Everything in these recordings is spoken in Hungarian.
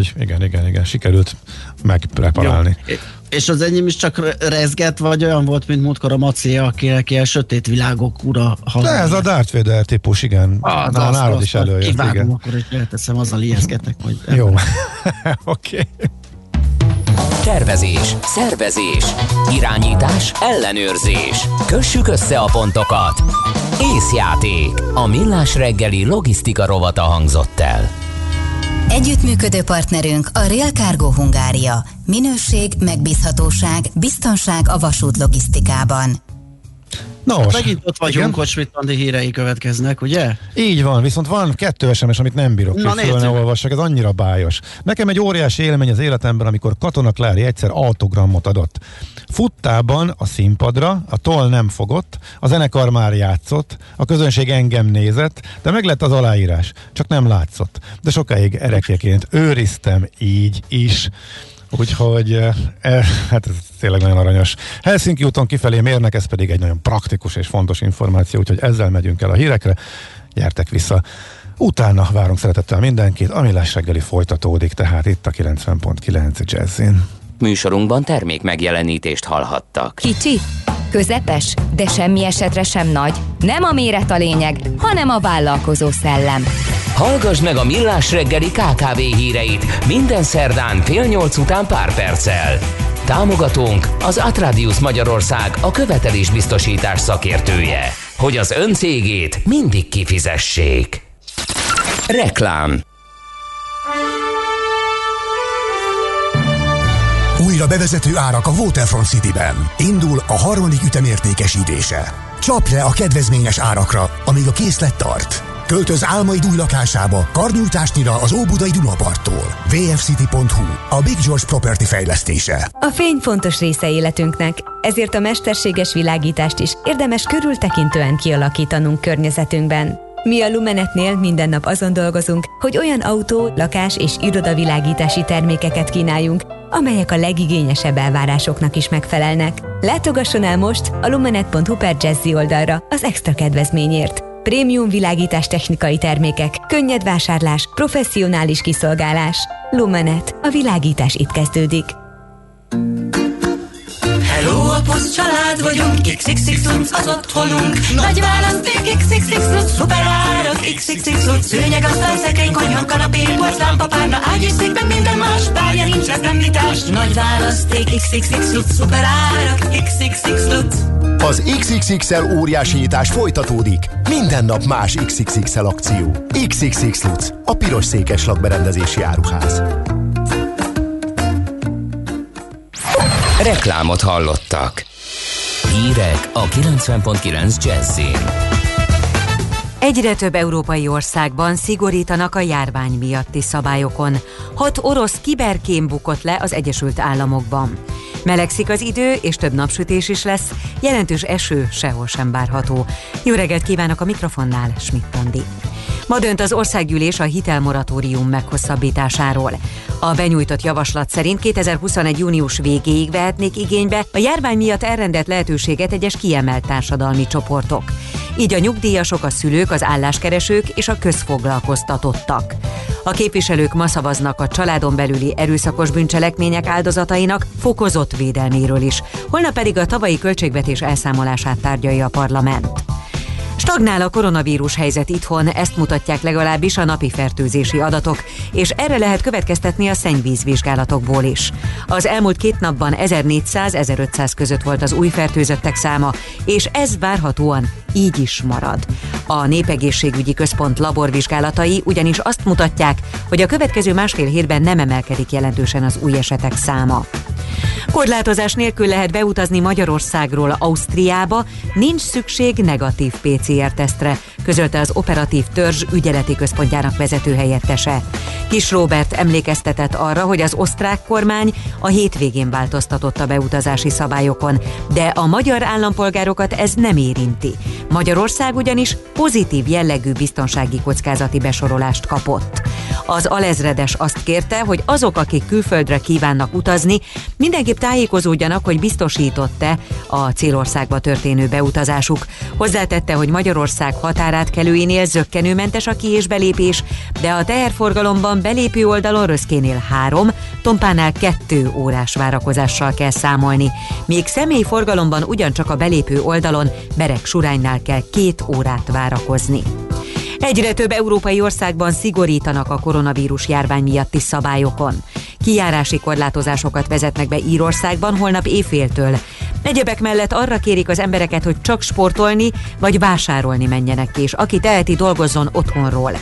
Úgyhogy igen, igen, igen, sikerült megpreparálni. Jó. És az enyém is csak rezget, vagy olyan volt, mint múltkor a Maci, akinek ilyen sötét világok ura De ez a Darth Vader típus, igen. Ah, Na, nálad is előjött. Kivágom, igen. akkor is elteszem, azzal ijeszgetek, hogy... Jó, oké. okay. Tervezés, szervezés, irányítás, ellenőrzés. Kössük össze a pontokat. Észjáték. A millás reggeli logisztika rovata hangzott el. Együttműködő partnerünk a Real Cargo Hungária. Minőség, megbízhatóság, biztonság a vasút logisztikában. Nos, megint ott vagyunk, igen? hogy Schmidt hírei következnek, ugye? Így van, viszont van kettő SMS, amit nem bírok Na, ki, olvassak, ez annyira bájos. Nekem egy óriási élmény az életemben, amikor Katona Klári egyszer autogramot adott. Futtában a színpadra, a toll nem fogott, a zenekar már játszott, a közönség engem nézett, de meg lett az aláírás, csak nem látszott. De sokáig erekeként őriztem így is. Úgyhogy e, hát ez tényleg nagyon aranyos. Helsinki úton kifelé mérnek, ez pedig egy nagyon praktikus és fontos információ, úgyhogy ezzel megyünk el a hírekre. Gyertek vissza. Utána várunk szeretettel mindenkit, ami lesz reggeli folytatódik, tehát itt a 90.9 Jazzin. Műsorunkban termék megjelenítést hallhattak. Kicsi, közepes, de semmi esetre sem nagy. Nem a méret a lényeg, hanem a vállalkozó szellem. Hallgass meg a Millás reggeli KKV híreit minden szerdán fél nyolc után pár perccel. Támogatónk az Atradius Magyarország a követelésbiztosítás szakértője, hogy az ön cégét mindig kifizessék. Reklám Újra bevezető árak a Waterfront City-ben. Indul a harmadik ütemértékesítése. Csap le a kedvezményes árakra, amíg a készlet tart. Költöz álmaid új lakásába, karnyújtásnyira az Óbudai Dunaparttól. vfcity.hu, a Big George Property fejlesztése. A fény fontos része életünknek, ezért a mesterséges világítást is érdemes körültekintően kialakítanunk környezetünkben. Mi a Lumenetnél minden nap azon dolgozunk, hogy olyan autó, lakás és irodavilágítási termékeket kínáljunk, amelyek a legigényesebb elvárásoknak is megfelelnek. Látogasson el most a lumenet.hu per Jazzy oldalra az extra kedvezményért. Prémium világítás technikai termékek, könnyed vásárlás, professzionális kiszolgálás. Lumenet. A világítás itt kezdődik. Poszt család vagyunk, XXX az otthonunk. Nagy választék, XXX szuper árak, XXX szőnyeg, asztal, szekrény, konyha, kanapé, porcelán, párna, ágy és szépen minden más, bárja nincs említás. Nagy választék, XXX szuper árak, XXX Az XXXL óriási nyitás folytatódik. Minden nap más XXXL akció. XXX Lutz, a piros székes lakberendezési áruház. Reklámot hallottak. Hírek a 90.9 Jazzin. Egyre több európai országban szigorítanak a járvány miatti szabályokon. Hat orosz kiberkém bukott le az Egyesült Államokban. Melegszik az idő, és több napsütés is lesz, jelentős eső sehol sem várható. Jó reggelt kívánok a mikrofonnál, Schmidt Andi. Ma dönt az országgyűlés a hitelmoratórium meghosszabbításáról. A benyújtott javaslat szerint 2021. június végéig vehetnék igénybe a járvány miatt elrendelt lehetőséget egyes kiemelt társadalmi csoportok. Így a nyugdíjasok, a szülők, az álláskeresők és a közfoglalkoztatottak. A képviselők ma szavaznak a családon belüli erőszakos bűncselekmények áldozatainak fokozott védelméről is, holnap pedig a tavalyi költségvetés elszámolását tárgyalja a parlament. Stagnál a koronavírus helyzet itthon, ezt mutatják legalábbis a napi fertőzési adatok, és erre lehet következtetni a szennyvízvizsgálatokból is. Az elmúlt két napban 1400-1500 között volt az új fertőzöttek száma, és ez várhatóan így is marad. A Népegészségügyi Központ laborvizsgálatai ugyanis azt mutatják, hogy a következő másfél hétben nem emelkedik jelentősen az új esetek száma. Korlátozás nélkül lehet beutazni Magyarországról Ausztriába, nincs szükség negatív PCR-tesztre, közölte az operatív törzs ügyeleti központjának vezető helyettese. Kis Robert emlékeztetett arra, hogy az osztrák kormány a hétvégén változtatott a beutazási szabályokon, de a magyar állampolgárokat ez nem érinti. Magyarország ugyanis pozitív jellegű biztonsági kockázati besorolást kapott. Az alezredes azt kérte, hogy azok, akik külföldre kívánnak utazni, mindenképp tájékozódjanak, hogy biztosított-e a célországba történő beutazásuk. Hozzátette, hogy Magyarország határátkelőinél zöggenőmentes a ki- és belépés, de a teherforgalomban belépő oldalon Röszkénél három, Tompánál kettő órás várakozással kell számolni, míg személyforgalomban ugyancsak a belépő oldalon Berek Suránynál kell két órát várakozni. Egyre több európai országban szigorítanak a koronavírus járvány miatti szabályokon. Kijárási korlátozásokat vezetnek be Írországban holnap éjféltől. Egyebek mellett arra kérik az embereket, hogy csak sportolni vagy vásárolni menjenek ki, és aki teheti, dolgozzon otthonról.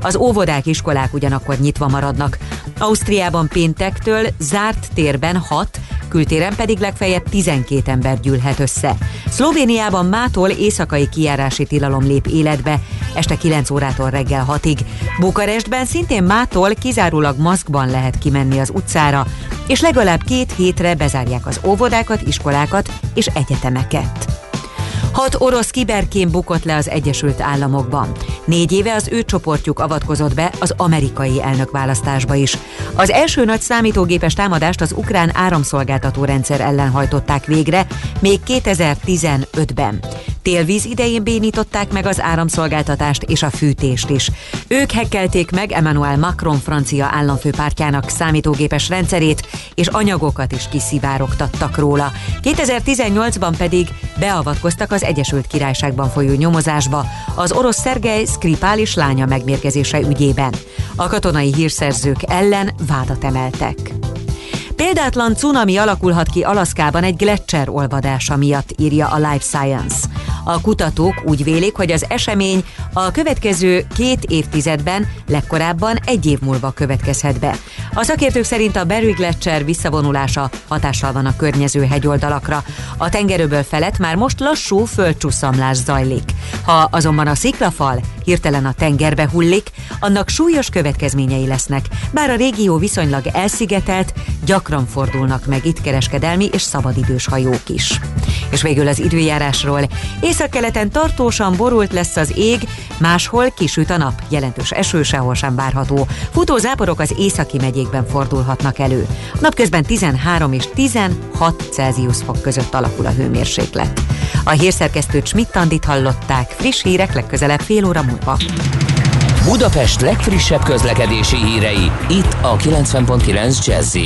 Az óvodák, iskolák ugyanakkor nyitva maradnak. Ausztriában péntektől zárt térben 6, kültéren pedig legfeljebb 12 ember gyűlhet össze. Szlovéniában mától éjszakai kijárási tilalom lép életbe, este 9 órától reggel 6-ig. Bukarestben szintén mától kizárólag maszkban lehet kimenni az utcára, és legalább két hétre bezárják az óvodákat, iskolákat és egyetemeket. Hat orosz kiberkém bukott le az Egyesült Államokban. Négy éve az ő csoportjuk avatkozott be az amerikai elnökválasztásba is. Az első nagy számítógépes támadást az ukrán áramszolgáltató rendszer ellen hajtották végre, még 2015-ben. Télvíz idején bénították meg az áramszolgáltatást és a fűtést is. Ők hekkelték meg Emmanuel Macron francia államfőpártjának számítógépes rendszerét, és anyagokat is kiszivárogtattak róla. 2018-ban pedig beavatkoztak az Egyesült Királyságban folyó nyomozásba az orosz Szergej Skripál és lánya megmérgezése ügyében. A katonai hírszerzők ellen vádat emeltek. Példátlan cunami alakulhat ki Alaszkában egy gletszer olvadása miatt, írja a Life Science. A kutatók úgy vélik, hogy az esemény a következő két évtizedben legkorábban egy év múlva következhet be. A szakértők szerint a Berry Gletscher visszavonulása hatással van a környező hegyoldalakra. A tengerőből felett már most lassú földcsúszamlás zajlik. Ha azonban a sziklafal hirtelen a tengerbe hullik, annak súlyos következményei lesznek, bár a régió viszonylag elszigetelt, gyakran fordulnak meg itt kereskedelmi és szabadidős hajók is. És végül az időjárásról. Északkeleten tartósan borult lesz az ég, máshol kisüt a nap, jelentős eső sehol sem várható. Futó záporok az északi megyékben fordulhatnak elő. Napközben 13 és 16 Celsius fok között alakul a hőmérséklet. A hírszerkesztőt Schmidt-Tandit hallották, friss hírek legközelebb fél óra múlva. Budapest legfrissebb közlekedési hírei, itt a 90.9 jazz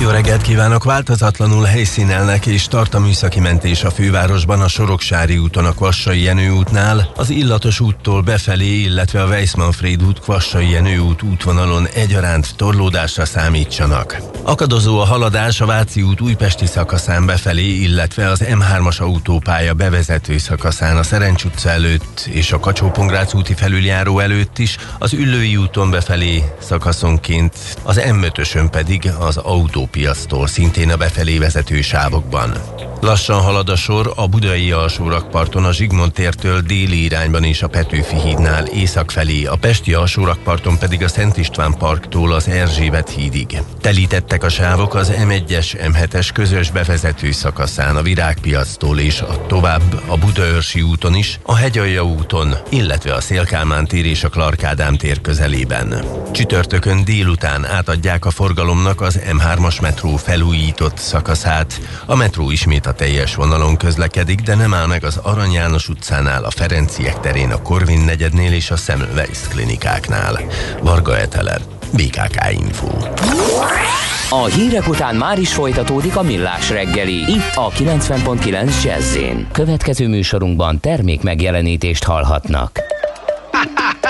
jó reggelt kívánok! Változatlanul helyszínelnek és tart a műszaki mentés a fővárosban a Soroksári úton a Kvassai Jenő útnál, az Illatos úttól befelé, illetve a Weissmanfried út Kvassai Jenő út útvonalon egyaránt torlódásra számítsanak. Akadozó a haladás a Váci út újpesti szakaszán befelé, illetve az M3-as autópálya bevezető szakaszán a Szerencs utca előtt és a kacsó úti felüljáró előtt is, az Üllői úton befelé szakaszonként, az M5-ösön pedig az autó piasztól, szintén a befelé vezető sávokban. Lassan halad a sor a budai alsórakparton a Zsigmond tértől déli irányban és a Petőfi hídnál észak felé, a Pesti alsórakparton pedig a Szent István parktól az Erzsébet hídig. Telítettek a sávok az M1-es, M7-es közös bevezető szakaszán a Virágpiactól és a tovább a Budaörsi úton is, a Hegyalja úton, illetve a Szélkálmán tér és a Klarkádám tér közelében. Csütörtökön délután átadják a forgalomnak az M3-as metró felújított szakaszát. A metró ismét a teljes vonalon közlekedik, de nem áll meg az Arany János utcánál, a Ferenciek terén, a Korvin negyednél és a Semmelweis klinikáknál. Varga Etele, BKK Info. A hírek után már is folytatódik a millás reggeli, itt a 90.9 jazz Következő műsorunkban termék megjelenítést hallhatnak.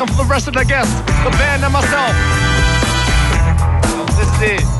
welcome for the rest of the guests, the band and myself. This is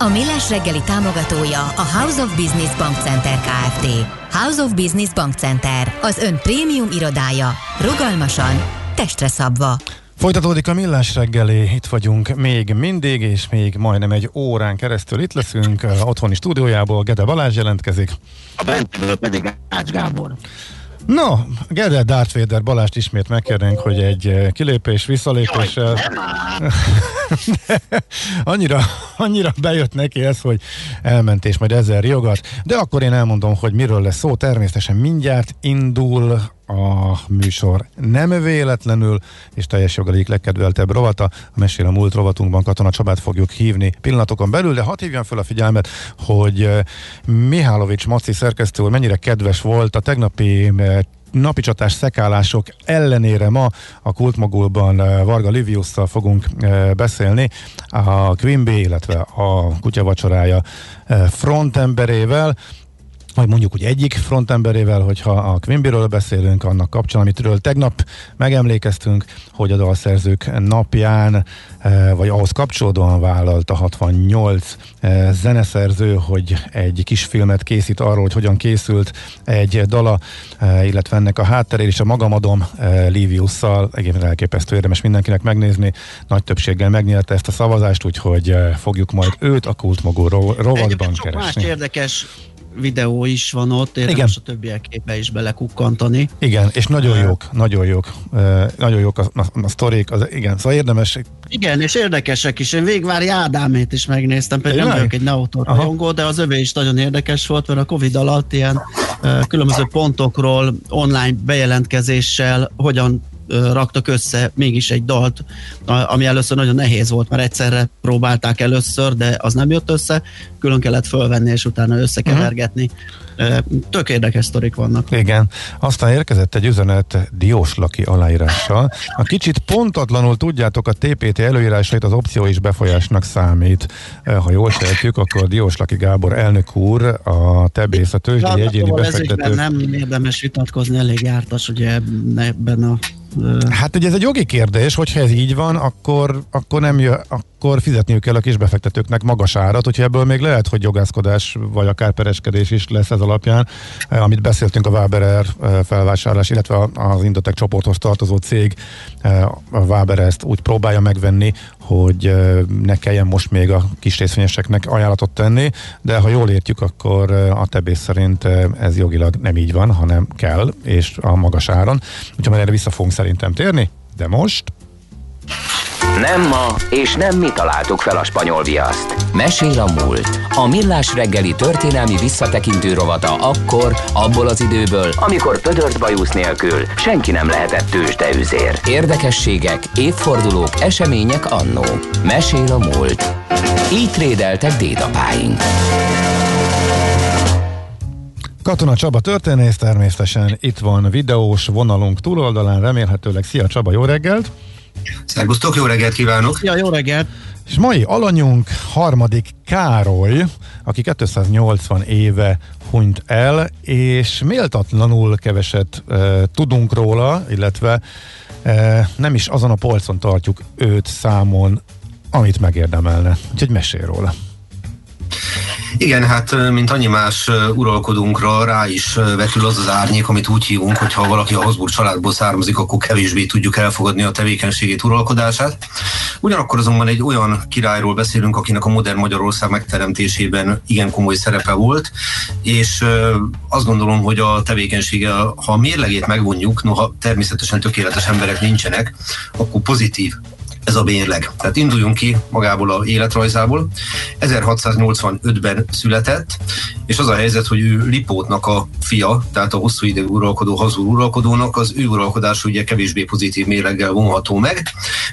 A Millás reggeli támogatója a House of Business Bank Center Kft. House of Business Bank Center, az ön prémium irodája. Rugalmasan, testre szabva. Folytatódik a millás reggeli, itt vagyunk még mindig, és még majdnem egy órán keresztül itt leszünk. Otthoni stúdiójából Gede Balázs jelentkezik. A bentről pedig Ács Gábor. No, Gede Darth Vader Balást ismét megkérnénk, hogy egy kilépés, visszalépéssel annyira, annyira bejött neki ez, hogy elment és majd ezer jogat. De akkor én elmondom, hogy miről lesz szó. Természetesen mindjárt indul a műsor nem véletlenül, és teljes jog egyik legkedveltebb rovata. A Mesél a múlt rovatunkban Katona Csabát fogjuk hívni pillanatokon belül, de hadd hívjam fel a figyelmet, hogy Mihálovics Maci szerkesztő úr mennyire kedves volt a tegnapi napi csatás szekálások ellenére ma a Kultmogulban Varga Liviusszal fogunk beszélni a Queen Bee, illetve a kutyavacsorája frontemberével vagy mondjuk úgy egyik frontemberével, hogyha a Quimbyről beszélünk, annak kapcsán, amitről tegnap megemlékeztünk, hogy a dalszerzők napján, eh, vagy ahhoz kapcsolódóan vállalt a 68 eh, zeneszerző, hogy egy kis filmet készít arról, hogy hogyan készült egy dala, eh, illetve ennek a hátterén is a magamadom Liviusszal, egyébként elképesztő érdemes mindenkinek megnézni, nagy többséggel megnyerte ezt a szavazást, úgyhogy fogjuk majd őt a kultmogó rovatban keresni. Más érdekes videó is van ott, érdemes igen. a többiek képe is belekukkantani. Igen, és nagyon jók, nagyon jók, nagyon jók a, a, a sztorik, az, igen, szóval érdemes. Igen, és érdekesek is. Én Végvári Ádámét is megnéztem, pedig nem vagyok egy Neotor rajongó, de az övé is nagyon érdekes volt, mert a Covid alatt ilyen különböző pontokról online bejelentkezéssel hogyan raktak össze mégis egy dalt, ami először nagyon nehéz volt, mert egyszerre próbálták először, de az nem jött össze, külön kellett fölvenni, és utána összekevergetni. Uh-huh. Tök érdekes sztorik vannak. Igen. Aztán érkezett egy üzenet Diós Laki aláírással. A kicsit pontatlanul tudjátok, a TPT előírásait az opció is befolyásnak számít. Ha jól sejtjük, akkor Diós Laki Gábor elnök úr, a TEBész, a tőzsdei egyéni befektető. Nem érdemes vitatkozni, elég jártas ugye ebben a Hát ugye ez egy jogi kérdés, hogyha ez így van, akkor, akkor nem jö, akkor fizetniük kell a kisbefektetőknek magas árat, hogyha ebből még lehet, hogy jogászkodás vagy akár pereskedés is lesz ez alapján, eh, amit beszéltünk a Waberer eh, felvásárlás, illetve az Indotek csoporthoz tartozó cég eh, a Waber ezt úgy próbálja megvenni, hogy ne kelljen most még a kis részvényeseknek ajánlatot tenni, de ha jól értjük, akkor a tebész szerint ez jogilag nem így van, hanem kell, és a magas áron. Úgyhogy erre vissza fogunk szerintem térni, de most... Nem ma, és nem mi találtuk fel a spanyol viaszt. Mesél a múlt. A millás reggeli történelmi visszatekintő rovata akkor, abból az időből, amikor pödört bajusz nélkül senki nem lehetett tőzsdeüzér. Érdekességek, évfordulók, események annó. Mesél a múlt. Így trédeltek dédapáink. Katona Csaba történész, természetesen itt van videós vonalunk túloldalán, remélhetőleg. Szia Csaba, jó reggelt! Szerbusztok, jó reggelt kívánok! Ja, jó reggelt! És mai alanyunk harmadik Károly, aki 280 éve hunyt el, és méltatlanul keveset e, tudunk róla, illetve e, nem is azon a polcon tartjuk őt számon, amit megérdemelne. Úgyhogy mesél róla. Igen, hát mint annyi más uralkodunkra rá is vetül az az árnyék, amit úgy hívunk, hogy ha valaki a Habsburg családból származik, akkor kevésbé tudjuk elfogadni a tevékenységét, uralkodását. Ugyanakkor azonban egy olyan királyról beszélünk, akinek a modern Magyarország megteremtésében igen komoly szerepe volt, és azt gondolom, hogy a tevékenysége, ha a mérlegét megvonjuk, noha természetesen tökéletes emberek nincsenek, akkor pozitív ez a mérleg. Tehát induljunk ki magából a életrajzából. 1685-ben született, és az a helyzet, hogy ő Lipótnak a fia, tehát a hosszú idő uralkodó hazúr uralkodónak, az ő uralkodás ugye kevésbé pozitív mérleggel vonható meg.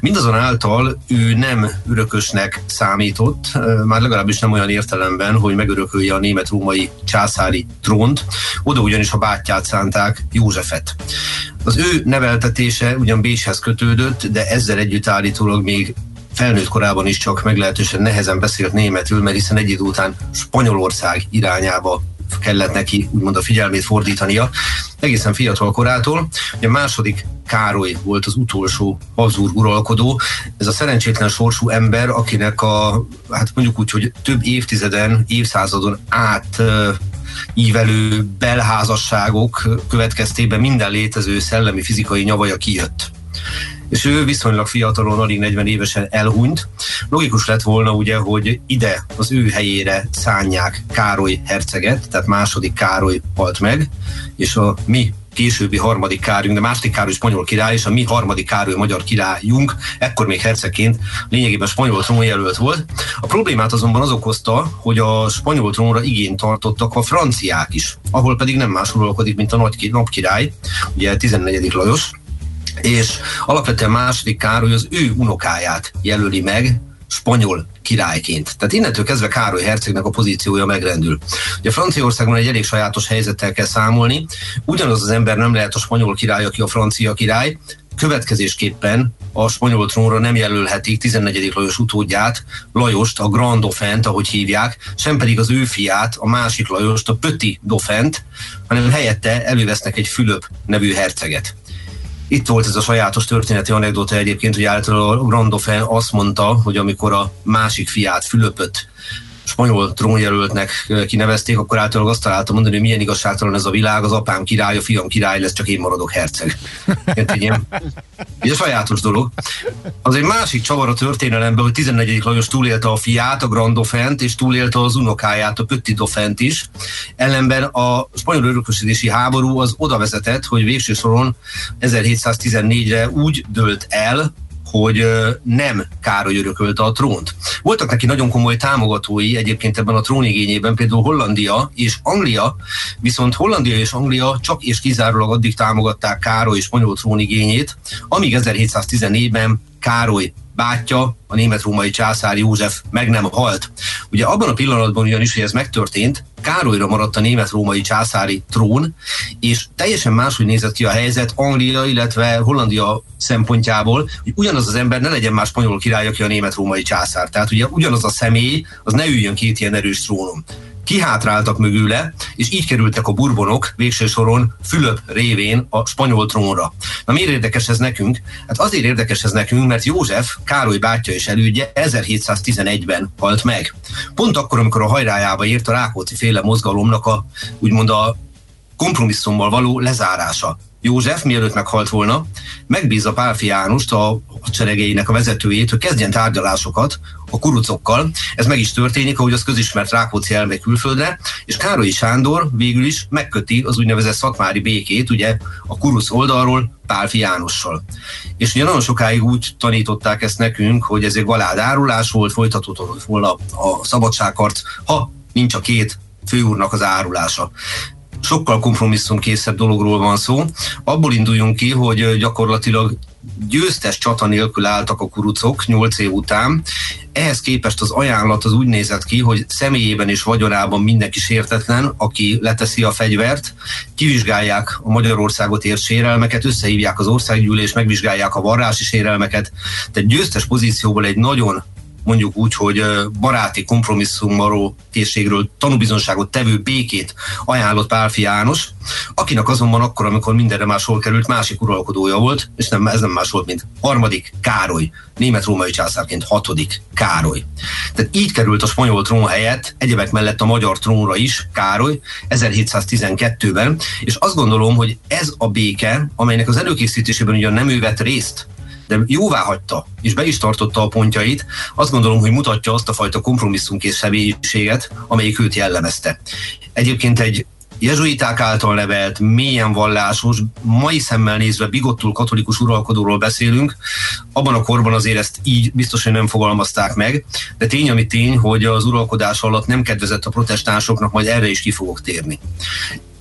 Mindazonáltal ő nem örökösnek számított, már legalábbis nem olyan értelemben, hogy megörökölje a német-római császári trónt, oda ugyanis a bátyját szánták Józsefet. Az ő neveltetése ugyan Bécshez kötődött, de ezzel együtt állítólag még felnőtt korában is csak meglehetősen nehezen beszélt németül, mert hiszen egy idő után Spanyolország irányába kellett neki úgymond a figyelmét fordítania, egészen fiatal korától. Ugye a második Károly volt az utolsó Habsburg uralkodó. Ez a szerencsétlen sorsú ember, akinek a, hát mondjuk úgy, hogy több évtizeden, évszázadon át ívelő belházasságok következtében minden létező szellemi, fizikai nyavaja kijött és ő viszonylag fiatalon, alig 40 évesen elhunyt. Logikus lett volna ugye, hogy ide az ő helyére szánják Károly herceget, tehát második Károly halt meg, és a mi későbbi harmadik Károlyunk, de második Károly spanyol király, és a mi harmadik Károly magyar királyunk, ekkor még hercegként lényegében spanyol trónjelölt volt. A problémát azonban az okozta, hogy a spanyol trónra igényt tartottak a franciák is, ahol pedig nem más uralkodik, mint a nagy napkirály, ugye 14. Lajos, és alapvetően második Károly az ő unokáját jelöli meg spanyol királyként. Tehát innentől kezdve Károly hercegnek a pozíciója megrendül. Ugye Franciaországban egy elég sajátos helyzettel kell számolni. Ugyanaz az ember nem lehet a spanyol király, aki a francia király, Következésképpen a spanyol trónra nem jelölhetik 14. Lajos utódját, Lajost, a Grand Dauphint, ahogy hívják, sem pedig az ő fiát, a másik Lajost, a Petit Dauphint, hanem helyette elővesznek egy Fülöp nevű herceget. Itt volt ez a sajátos történeti anekdota egyébként, hogy általában a Grand Dauphin azt mondta, hogy amikor a másik fiát, Fülöpöt spanyol trónjelöltnek kinevezték, akkor általában azt találtam mondani, hogy milyen igazságtalan ez a világ, az apám király, a fiam király lesz, csak én maradok herceg. Ilyen, egy sajátos dolog. Az egy másik csavar a történelemben, hogy 14. Lajos túlélte a fiát, a Grand Dauphint, és túlélte az unokáját, a Dauphint is. Ellenben a spanyol örökösödési háború az oda vezetett, hogy végső soron 1714-re úgy dőlt el, hogy nem Károly örökölte a trónt. Voltak neki nagyon komoly támogatói egyébként ebben a trónigényében, például Hollandia és Anglia, viszont Hollandia és Anglia csak és kizárólag addig támogatták Károly spanyol trónigényét, amíg 1714-ben Károly bátyja, a német-római császár József meg nem halt. Ugye abban a pillanatban ugyanis, hogy ez megtörtént, Károlyra maradt a német-római császári trón, és teljesen máshogy nézett ki a helyzet Anglia, illetve Hollandia szempontjából, hogy ugyanaz az ember ne legyen más spanyol király, aki a német-római császár. Tehát ugye ugyanaz a személy, az ne üljön két ilyen erős trónon kihátráltak mögüle, és így kerültek a burbonok végső soron Fülöp révén a spanyol trónra. Na miért érdekes ez nekünk? Hát azért érdekes ez nekünk, mert József, Károly bátyja és elődje 1711-ben halt meg. Pont akkor, amikor a hajrájába ért a Rákóczi féle mozgalomnak a úgymond a kompromisszummal való lezárása. József, mielőtt meghalt volna, megbízza Pálfi Jánost, a hadseregeinek a vezetőjét, hogy kezdjen tárgyalásokat a kurucokkal. Ez meg is történik, ahogy az közismert Rákóczi elmegy külföldre, és Károlyi Sándor végül is megköti az úgynevezett szakmári békét, ugye a kuruc oldalról Pálfi Jánossal. És ugye nagyon sokáig úgy tanították ezt nekünk, hogy ez egy galádárulás volt, folytatódott volna a szabadságharc, ha nincs a két főúrnak az árulása sokkal kompromisszumkészebb dologról van szó. Abból induljunk ki, hogy gyakorlatilag győztes csata nélkül álltak a kurucok 8 év után. Ehhez képest az ajánlat az úgy nézett ki, hogy személyében és vagyonában mindenki sértetlen, aki leteszi a fegyvert, kivizsgálják a Magyarországot ért sérelmeket, összehívják az országgyűlés, megvizsgálják a varrási sérelmeket. Tehát győztes pozícióból egy nagyon mondjuk úgy, hogy baráti kompromisszummaró készségről tanúbizonságot tevő békét ajánlott Pálfi János, akinek azonban akkor, amikor mindenre máshol került, másik uralkodója volt, és nem, ez nem más volt, mint harmadik Károly, német-római császárként hatodik Károly. Tehát így került a spanyol trón helyett, egyebek mellett a magyar trónra is Károly 1712-ben, és azt gondolom, hogy ez a béke, amelynek az előkészítésében ugyan nem ő vett részt, de jóvá hagyta, és be is tartotta a pontjait, azt gondolom, hogy mutatja azt a fajta kompromisszumkész személyiséget, amelyik őt jellemezte. Egyébként egy jezsuiták által nevelt, mélyen vallásos, mai szemmel nézve bigottul katolikus uralkodóról beszélünk, abban a korban azért ezt így biztos, hogy nem fogalmazták meg, de tény, ami tény, hogy az uralkodás alatt nem kedvezett a protestánsoknak, majd erre is ki fogok térni.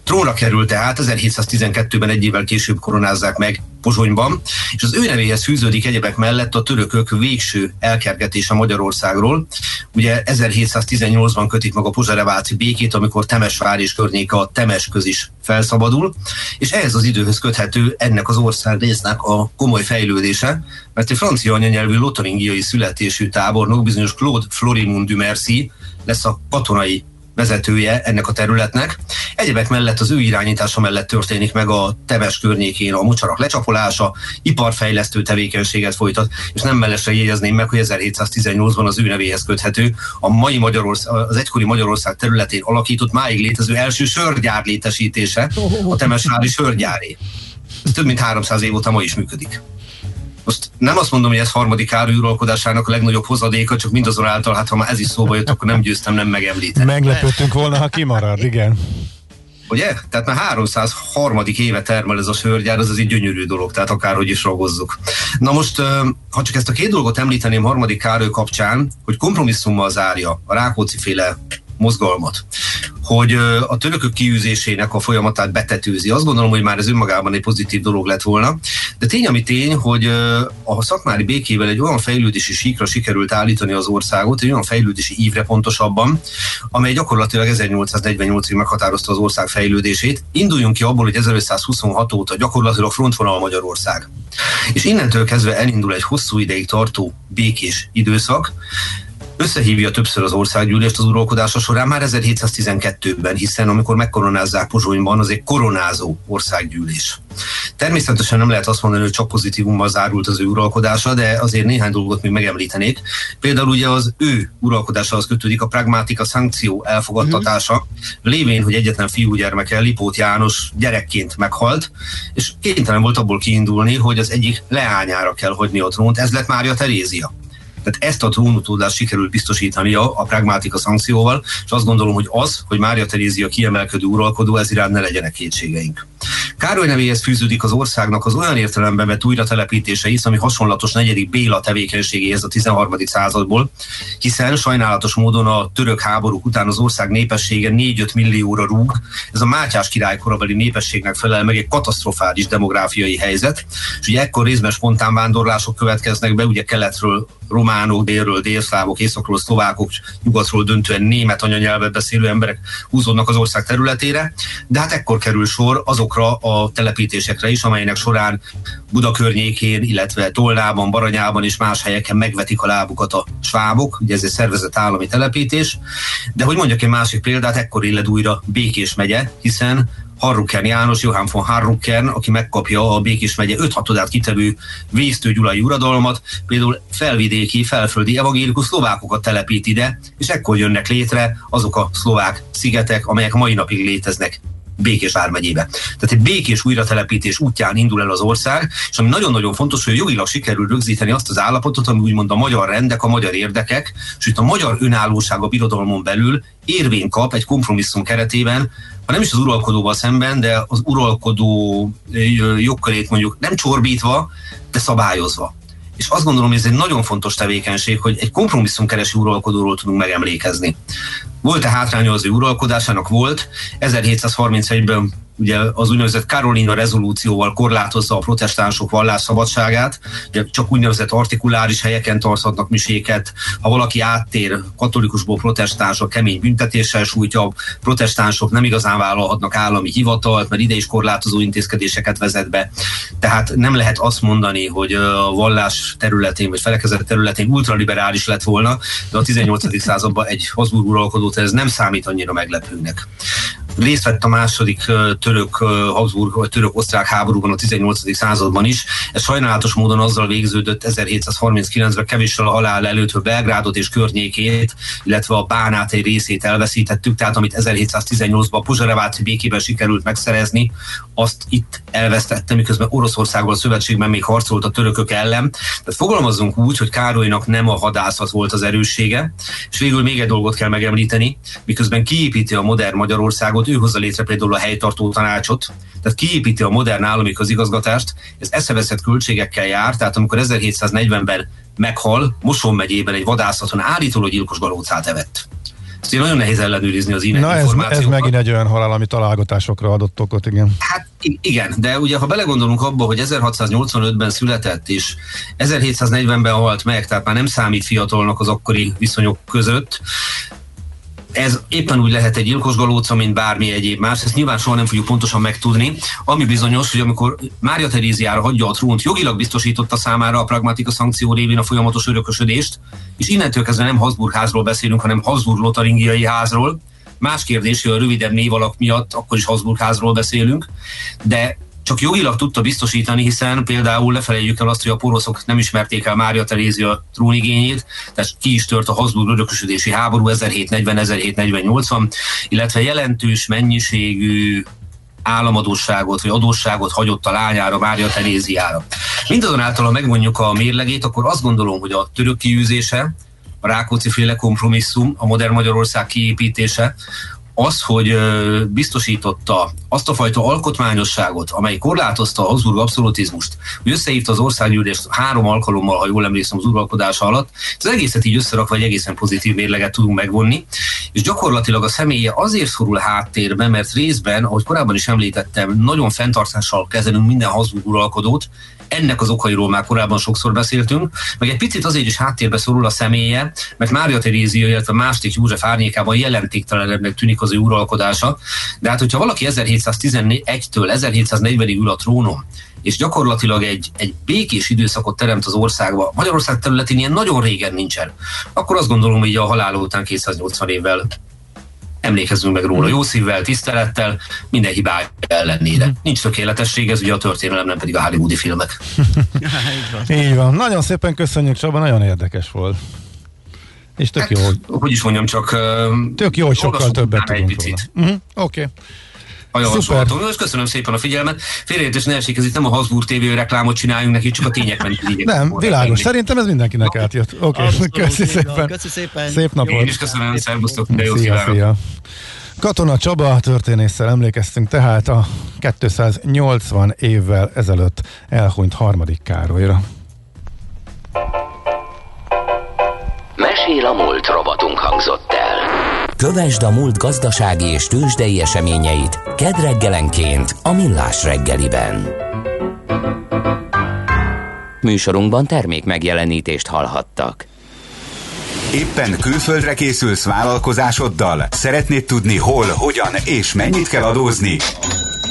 Trónra került tehát, 1712-ben egy évvel később koronázzák meg Pozsonyban, és az ő nevéhez fűződik egyebek mellett a törökök végső elkergetése Magyarországról. Ugye 1718-ban kötik meg a Pozsereváci békét, amikor Temesvár és környéke a Temesköz is felszabadul, és ehhez az időhöz köthető ennek az ország résznek a komoly fejlődése, mert egy francia anyanyelvű lotaringiai születésű tábornok, bizonyos Claude Florimond du lesz a katonai vezetője ennek a területnek. Egyebek mellett az ő irányítása mellett történik meg a Teves környékén a mocsarak lecsapolása, iparfejlesztő tevékenységet folytat, és nem mellesre jegyezném meg, hogy 1718-ban az ő nevéhez köthető a mai Magyarország, az egykori Magyarország területén alakított máig létező első sörgyár létesítése, a Temesvári sörgyáré. Ez több mint 300 év óta ma is működik. Most nem azt mondom, hogy ez harmadik áru uralkodásának a legnagyobb hozadéka, csak mindazonáltal, hát ha már ez is szóba jött, akkor nem győztem nem megemlíteni. Meglepődtünk volna, ha kimarad, igen. Ugye? Tehát már 303. éve termel ez a sörgyár, az az egy gyönyörű dolog, tehát akárhogy is ragozzuk. Na most, ha csak ezt a két dolgot említeném harmadik Károly kapcsán, hogy kompromisszummal zárja a Rákóczi féle mozgalmat, hogy a törökök kiűzésének a folyamatát betetőzi. Azt gondolom, hogy már ez önmagában egy pozitív dolog lett volna. De tény, ami tény, hogy a szakmári békével egy olyan fejlődési síkra sikerült állítani az országot, egy olyan fejlődési ívre pontosabban, amely gyakorlatilag 1848-ig meghatározta az ország fejlődését. Induljunk ki abból, hogy 1526 óta gyakorlatilag frontvonal Magyarország. És innentől kezdve elindul egy hosszú ideig tartó békés időszak, összehívja többször az országgyűlést az uralkodása során már 1712-ben, hiszen amikor megkoronázzák Pozsonyban, az egy koronázó országgyűlés. Természetesen nem lehet azt mondani, hogy csak pozitívummal zárult az ő uralkodása, de azért néhány dolgot még megemlítenék. Például ugye az ő uralkodásához kötődik a pragmátika szankció elfogadtatása, mm. lévén, hogy egyetlen fiúgyermeke Lipót János gyerekként meghalt, és kénytelen volt abból kiindulni, hogy az egyik leányára kell hagyni a trónt, ez lett Mária Terézia. Tehát ezt a trónutódást sikerült biztosítania a pragmátika szankcióval, és azt gondolom, hogy az, hogy Mária Terézia kiemelkedő uralkodó, ez iránt ne legyenek kétségeink. Károly nevéhez fűződik az országnak az olyan értelemben vett újratelepítése is, ami hasonlatos negyedik Béla tevékenységéhez a 13. századból, hiszen sajnálatos módon a török háborúk után az ország népessége 4-5 millióra rúg. Ez a Mátyás király korabeli népességnek felel meg egy katasztrofális demográfiai helyzet, és ugye ekkor részben spontán vándorlások következnek be, ugye keletről románok, délről délszlávok, északról szlovákok, nyugatról döntően német anyanyelvet beszélő emberek húzódnak az ország területére, de hát ekkor kerül sor azokra a telepítésekre is, amelynek során Buda környékén, illetve Tolnában, Baranyában és más helyeken megvetik a lábukat a svábok, ugye ez egy szervezett állami telepítés, de hogy mondjak egy másik példát, ekkor illed újra Békés megye, hiszen Harruken János, Johann von Harruken, aki megkapja a Békés megye 5 hatodát kitevő vésztő gyulai uradalmat, például felvidéki, felföldi evangélikus szlovákokat telepít ide, és ekkor jönnek létre azok a szlovák szigetek, amelyek mai napig léteznek Békés vármegyébe. Tehát egy békés újratelepítés útján indul el az ország, és ami nagyon-nagyon fontos, hogy jogilag sikerül rögzíteni azt az állapotot, ami úgymond a magyar rendek, a magyar érdekek, és itt a magyar önállóság a birodalmon belül érvény kap egy kompromisszum keretében, ha nem is az uralkodóval szemben, de az uralkodó jogkörét mondjuk nem csorbítva, de szabályozva. És azt gondolom, hogy ez egy nagyon fontos tevékenység, hogy egy kompromisszumkereső uralkodóról tudunk megemlékezni. Volt-e hátránya az ő uralkodásának? Volt. 1731-ben ugye az úgynevezett Carolina rezolúcióval korlátozza a protestánsok vallásszabadságát, ugye csak úgynevezett artikuláris helyeken tarthatnak miséket, ha valaki áttér katolikusból protestánsok kemény büntetéssel sújtja, a protestánsok nem igazán vállalhatnak állami hivatalt, mert ide is korlátozó intézkedéseket vezet be. Tehát nem lehet azt mondani, hogy a vallás területén vagy felekezet területén ultraliberális lett volna, de a 18. században egy Habsburg uralkodót ez nem számít annyira meglepőnek részt vett a második török Habsburg vagy török osztrák háborúban a 18. században is. Ez sajnálatos módon azzal végződött 1739-ben kevéssel halál előtt, hogy Belgrádot és környékét, illetve a Bánát egy részét elveszítettük, tehát amit 1718-ban a Pozsereváci békében sikerült megszerezni, azt itt elvesztette, miközben Oroszországban a szövetségben még harcolt a törökök ellen. Tehát fogalmazzunk úgy, hogy Károlynak nem a hadászat volt az erőssége, és végül még egy dolgot kell megemlíteni, miközben kiépíti a modern Magyarországot, államot, ő hozza létre például a helytartó tanácsot, tehát kiépíti a modern állami közigazgatást, ez eszeveszett költségekkel jár, tehát amikor 1740-ben meghal, Moson megyében egy vadászaton állítólag gyilkos galócát evett. Ezt nagyon nehéz ellenőrizni az ilyen Na ez, ez megint egy olyan halál, ami találgatásokra adott okot, igen. Hát igen, de ugye ha belegondolunk abba, hogy 1685-ben született, és 1740-ben halt meg, tehát már nem számít fiatalnak az akkori viszonyok között, ez éppen úgy lehet egy gyilkos galóca, mint bármi egyéb más, ezt nyilván soha nem fogjuk pontosan megtudni. Ami bizonyos, hogy amikor Mária Teréziára hagyja a trónt, jogilag biztosította számára a pragmatika szankció révén a folyamatos örökösödést, és innentől kezdve nem Habsburg házról beszélünk, hanem Habsburg lotaringiai házról. Más kérdés, hogy a rövidebb névalak miatt akkor is Habsburg házról beszélünk, de csak jogilag tudta biztosítani, hiszen például lefelejtjük el azt, hogy a poroszok nem ismerték el Mária Terézia trónigényét, tehát ki is tört a Habsburg örökösödési háború 1740-1748-ban, illetve jelentős mennyiségű államadóságot vagy adósságot hagyott a lányára, Mária Teréziára. Mindazonáltal, ha megmondjuk a mérlegét, akkor azt gondolom, hogy a török kiűzése, a Rákóczi féle kompromisszum, a modern Magyarország kiépítése, az, hogy biztosította azt a fajta alkotmányosságot, amely korlátozta a Habsburg abszolutizmust, hogy összehívta az országgyűlést három alkalommal, ha jól emlékszem, az uralkodása alatt, az egészet így összerakva egy egészen pozitív mérleget tudunk megvonni, és gyakorlatilag a személye azért szorul háttérbe, mert részben, ahogy korábban is említettem, nagyon fenntartással kezelünk minden Habsburg uralkodót, ennek az okairól már korábban sokszor beszéltünk, meg egy picit azért is háttérbe szorul a személye, mert Mária Terézia, illetve másik József árnyékában jelentéktelenebbnek tűnik az ő uralkodása. De hát, hogyha valaki 1711-től 1740-ig ül a trónon, és gyakorlatilag egy, egy békés időszakot teremt az országba, Magyarország területén ilyen nagyon régen nincsen, akkor azt gondolom, hogy a halál után 280 évvel emlékezzünk meg róla jó szívvel, tisztelettel, minden hibája ellenére. Mm. Nincs tökéletesség, ez ugye a történelem, nem pedig a hollywoodi filmek. Így van. Nagyon szépen köszönjük, Csaba, nagyon érdekes volt. És tök hát, jó. Hogy is mondjam, csak... Tök jó, hogy sokkal többet tudunk egy picit. Uh-huh. Oké. Okay a javaslatom. És köszönöm szépen a figyelmet. Félreértés ne esik, ez itt nem a Habsburg TV reklámot csináljuk neki, csak a tényekben. Nem, világos. Szerintem ez mindenkinek átjött. Oké, okay. köszi szépen. Köszi szépen. Szép napot. Én is köszönöm, szervusztok, szia, szia. Katona Csaba történésszel emlékeztünk tehát a 280 évvel ezelőtt elhunyt harmadik Károlyra. Mesél a múlt robotunk hangzott el. Kövesd a múlt gazdasági és tőzsdei eseményeit kedd reggelenként a Millás reggeliben. Műsorunkban termék megjelenítést hallhattak. Éppen külföldre készülsz vállalkozásoddal? Szeretnéd tudni hol, hogyan és mennyit kell adózni?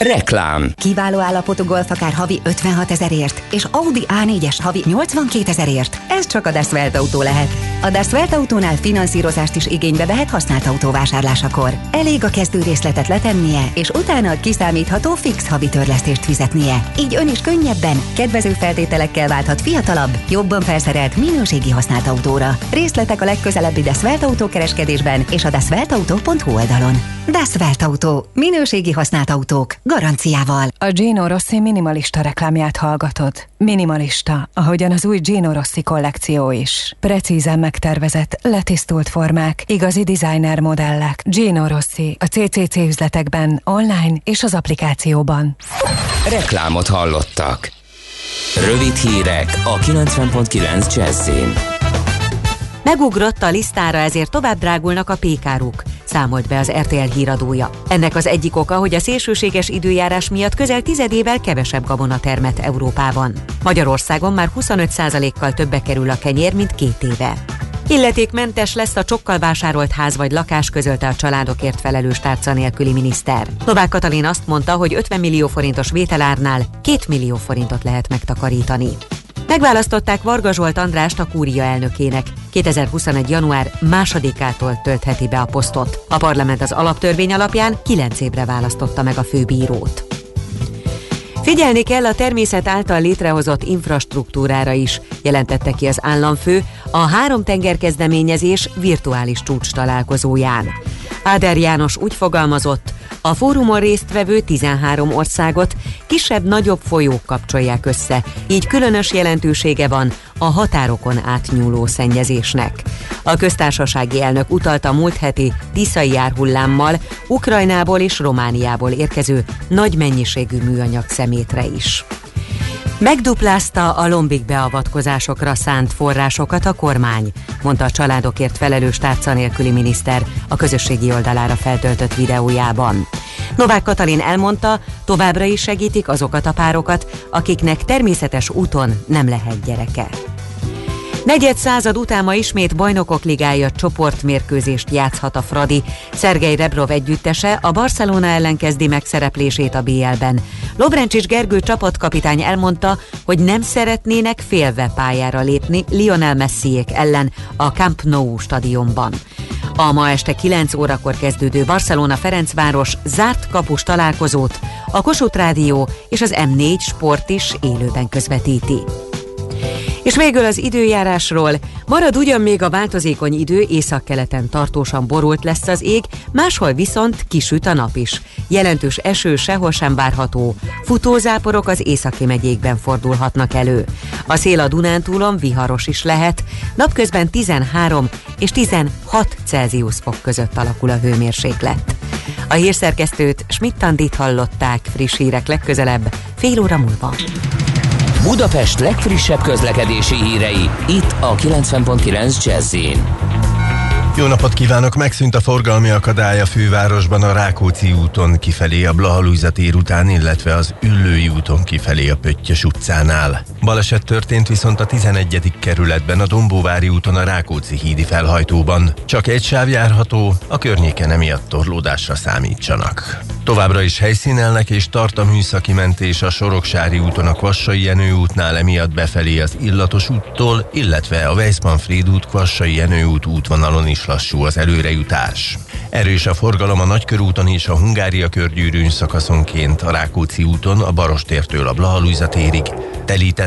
Reklám. Kiváló állapotú golf akár havi 56 ezerért, és Audi A4-es havi 82 ezerért. Ez csak a Deszvelt autó lehet. A Deszvelt autónál finanszírozást is igénybe vehet használt autóvásárlásakor. Elég a kezdő részletet letennie, és utána a kiszámítható fix havi törlesztést fizetnie. Így ön is könnyebben, kedvező feltételekkel válthat fiatalabb, jobban felszerelt minőségi használt autóra. Részletek a legközelebbi Deszvelt autókereskedésben és a deszveltautó.hu oldalon. Deszvelt autó. Minőségi használt autók Garanciával. A Gino Rossi minimalista reklámját hallgatod. Minimalista, ahogyan az új Gino Rossi kollekció is. Precízen megtervezett, letisztult formák, igazi designer modellek. Gino Rossi a CCC üzletekben, online és az applikációban. Reklámot hallottak. Rövid hírek a 90.9 Jazzin. Megugrott a lisztára, ezért tovább drágulnak a pékáruk, számolt be az RTL híradója. Ennek az egyik oka, hogy a szélsőséges időjárás miatt közel tizedével kevesebb gabona termet Európában. Magyarországon már 25%-kal többe kerül a kenyér, mint két éve. Illetékmentes lesz a csokkal vásárolt ház vagy lakás, közölte a családokért felelős tárca nélküli miniszter. Novák Katalin azt mondta, hogy 50 millió forintos vételárnál 2 millió forintot lehet megtakarítani. Megválasztották Varga Zsolt Andrást a kúria elnökének. 2021. január másodikától töltheti be a posztot. A parlament az alaptörvény alapján 9 évre választotta meg a főbírót. Figyelni kell a természet által létrehozott infrastruktúrára is, jelentette ki az államfő a három tenger kezdeményezés virtuális csúcs találkozóján. Áder János úgy fogalmazott, a fórumon résztvevő 13 országot kisebb-nagyobb folyók kapcsolják össze, így különös jelentősége van a határokon átnyúló szennyezésnek. A köztársasági elnök utalta múlt heti Tiszai járhullámmal Ukrajnából és Romániából érkező nagy mennyiségű műanyag szemétre is. Megduplázta a lombik beavatkozásokra szánt forrásokat a kormány, mondta a családokért felelős tárca nélküli miniszter a közösségi oldalára feltöltött videójában. Novák Katalin elmondta, továbbra is segítik azokat a párokat, akiknek természetes úton nem lehet gyereke. Negyed század után ma ismét bajnokok ligája csoportmérkőzést játszhat a Fradi. Szergei Rebrov együttese a Barcelona ellen kezdi megszereplését a BL-ben. Lobrencsics Gergő csapatkapitány elmondta, hogy nem szeretnének félve pályára lépni Lionel Messiék ellen a Camp Nou stadionban. A ma este 9 órakor kezdődő Barcelona-Ferencváros zárt kapus találkozót a Kossuth Rádió és az M4 Sport is élőben közvetíti. És végül az időjárásról. Marad ugyan még a változékony idő, északkeleten tartósan borult lesz az ég, máshol viszont kisüt a nap is. Jelentős eső sehol sem várható. Futózáporok az északi megyékben fordulhatnak elő. A szél a Dunántúlon viharos is lehet, napközben 13 és 16 Celsius fok között alakul a hőmérséklet. A hírszerkesztőt Schmidt-Tandit hallották friss hírek legközelebb, fél óra múlva. Budapest legfrissebb közlekedési hírei, itt a 90.9 jazz jó napot kívánok! Megszűnt a forgalmi akadály a fővárosban a Rákóczi úton kifelé a Blahalújza tér után, illetve az Üllői úton kifelé a Pöttyös utcánál. Baleset történt viszont a 11. kerületben a Dombóvári úton a Rákóczi hídi felhajtóban. Csak egy sáv járható, a környéken emiatt torlódásra számítsanak. Továbbra is helyszínelnek és tart a műszaki mentés a Soroksári úton a Kvassai Jenő útnál emiatt befelé az Illatos úttól, illetve a Weissmanfried út Kvassai Jenő út útvonalon is lassú az előrejutás. Erős a forgalom a Nagykörúton és a Hungária körgyűrűn szakaszonként, a Rákóczi úton a Barostértől a Blahalújza térig.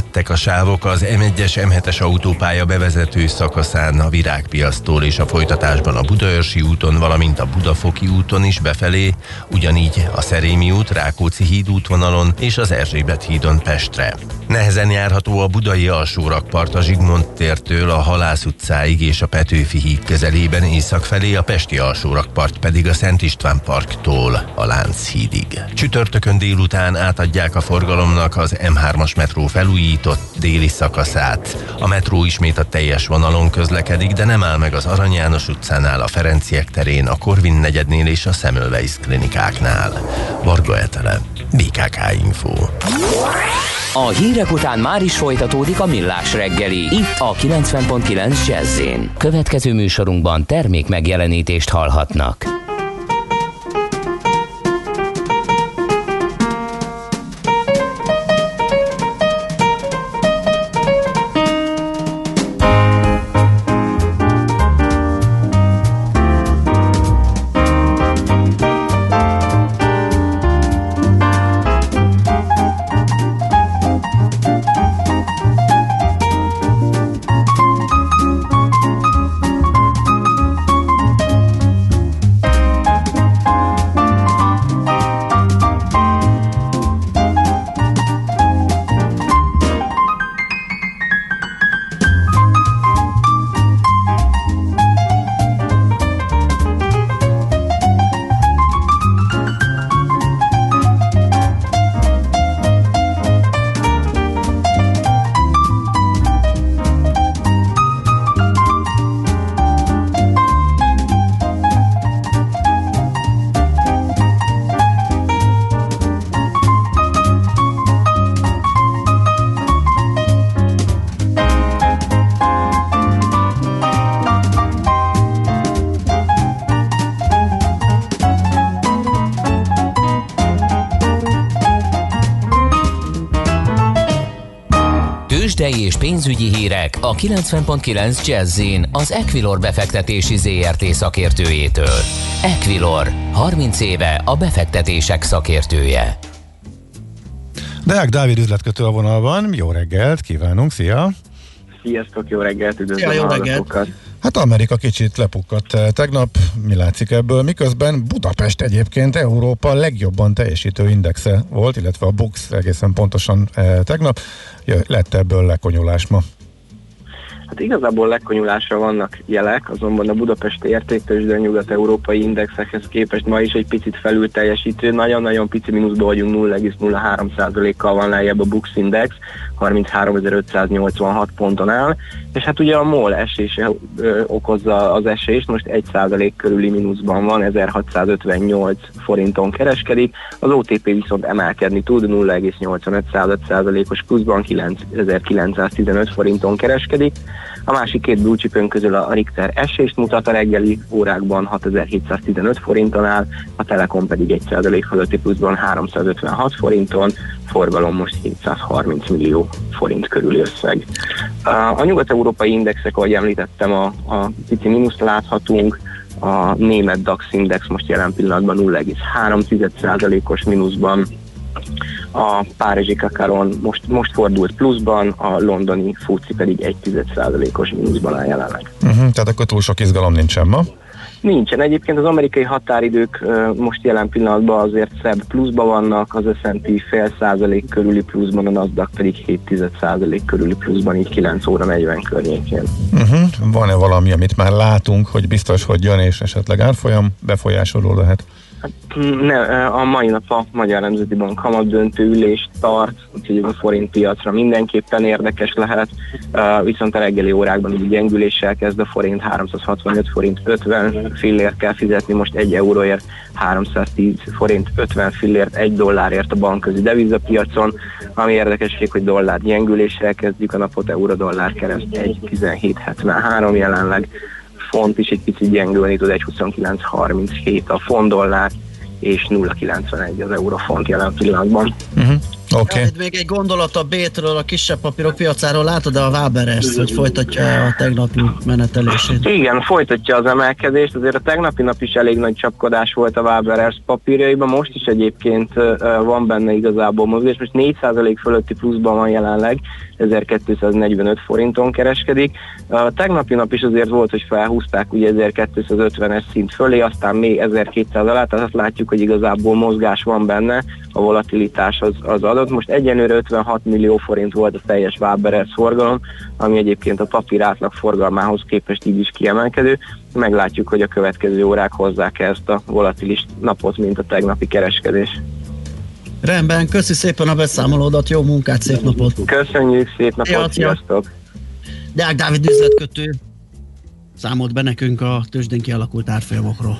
Telítettek a sávok az M1-es M7-es autópálya bevezető szakaszán a Virágpiasztól és a folytatásban a Budaörsi úton, valamint a Budafoki úton is befelé, ugyanígy a Szerémi út, Rákóczi híd útvonalon és az Erzsébet hídon Pestre. Nehezen járható a budai alsó rakpart a Zsigmond tértől a Halász utcáig és a Petőfi híd közelében észak felé, a Pesti alsó rakpart pedig a Szent István parktól a Lánchídig. Csütörtökön délután átadják a forgalomnak az M3-as metró felújított déli szakaszát. A metró ismét a teljes vonalon közlekedik, de nem áll meg az Arany János utcánál, a Ferenciek terén, a Korvin negyednél és a Semmelweis klinikáknál. Varga Etele, BKK Info. A hírek után már is folytatódik a millás reggeli. Itt a 90.9 jazz Következő műsorunkban termék megjelenítést hallhatnak. 90.9 jazz az Equilor befektetési ZRT szakértőjétől. Equilor, 30 éve a befektetések szakértője. Deák Dávid üzletkötő a vonalban, jó reggelt, kívánunk, szia! Sziasztok, jó reggelt, üdvözlöm ja, jó reggelt. Hát Amerika kicsit lepukkadt eh, tegnap, mi látszik ebből, miközben Budapest egyébként Európa legjobban teljesítő indexe volt, illetve a Bux egészen pontosan eh, tegnap, lett ebből lekonyulás ma. Hát igazából lekonyulásra vannak jelek, azonban a Budapesti értéktősde nyugat-európai indexekhez képest ma is egy picit felül teljesítő, nagyon-nagyon pici mínuszba vagyunk 0,03%-kal van lejjebb a Bux Index, 33.586 ponton áll, és hát ugye a MOL esése ö, okozza az esést, most 1% körüli mínuszban van, 1658 forinton kereskedik, az OTP viszont emelkedni tud, 0,85%-os pluszban 9915 forinton kereskedik, a másik két blue közül a Richter esést mutat a reggeli órákban 6715 forinton áll, a Telekom pedig 1% fölötti pluszban 356 forinton, forgalom most 730 millió forint körüli összeg. A nyugat-európai indexek, ahogy említettem, a, a pici mínuszt láthatunk, a német DAX index most jelen pillanatban 0,3%-os mínuszban, a Párizsi Kakaron most, most fordult pluszban, a londoni FUCI pedig 1,1%-os mínuszban áll jelenleg. Uh-huh, tehát akkor túl sok izgalom nincsen ma? Nincsen. Egyébként az amerikai határidők most jelen pillanatban azért szebb pluszban vannak, az S&P fél százalék körüli pluszban, a NASDAQ pedig 7 százalék körüli pluszban, így 9 óra 40 környékén. Uh-huh. Van-e valami, amit már látunk, hogy biztos, hogy jön, és esetleg árfolyam befolyásoló lehet? Ne, a mai nap a Magyar Nemzeti Bank kamat döntő ülést tart, úgyhogy a forint piacra mindenképpen érdekes lehet, viszont a reggeli órákban így gyengüléssel kezd a forint 365 forint 50 fillért kell fizetni, most 1 euróért 310 forint 50 fillért 1 dollárért a bankközi devizapiacon, ami érdekesség, hogy dollár gyengüléssel kezdjük a napot, euró-dollár kereszt 1.1773 jelenleg, font is egy picit gyengülni tud, egy 29.37 a font dollár, és 0,91 az eurofont jelen pillanatban. Uh-huh. Oké. Okay. még egy gondolat a Bétről, a kisebb papírok piacáról. Látod-e a Waberes, hogy folytatja a tegnapi menetelését? Igen, folytatja az emelkedést. Azért a tegnapi nap is elég nagy csapkodás volt a Waberes papírjaiban. Most is egyébként van benne igazából mozgás. Most 4% fölötti pluszban van jelenleg, 1245 forinton kereskedik. A tegnapi nap is azért volt, hogy felhúzták ugye 1250-es szint fölé, aztán még 1200 alá, tehát azt látjuk, hogy igazából mozgás van benne, a volatilitás az, az adott. Most egyenlőre 56 millió forint volt a teljes Waberers forgalom, ami egyébként a papír átlag forgalmához képest így is kiemelkedő. Meglátjuk, hogy a következő órák hozzák ezt a volatilis napot, mint a tegnapi kereskedés. Rendben, köszi szépen a beszámolódat, jó munkát, szép napot! Köszönjük, szép napot, ja, sziasztok! Deák Dávid üzletkötő számolt be nekünk a tőzsdén kialakult árfolyamokról.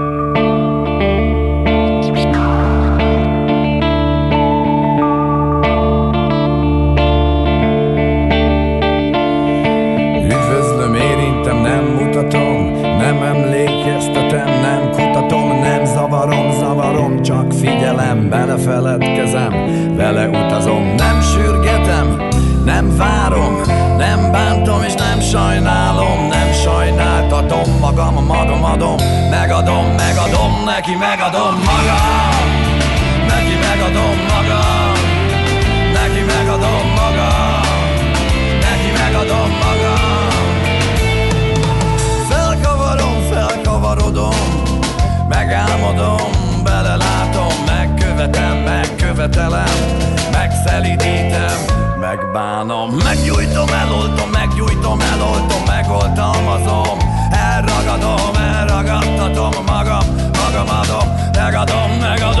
Megbánom Meggyújtom, eloltom, meggyújtom, eloltom, megoltalmazom Elragadom, elragadtatom magam, magam adom Megadom, megadom,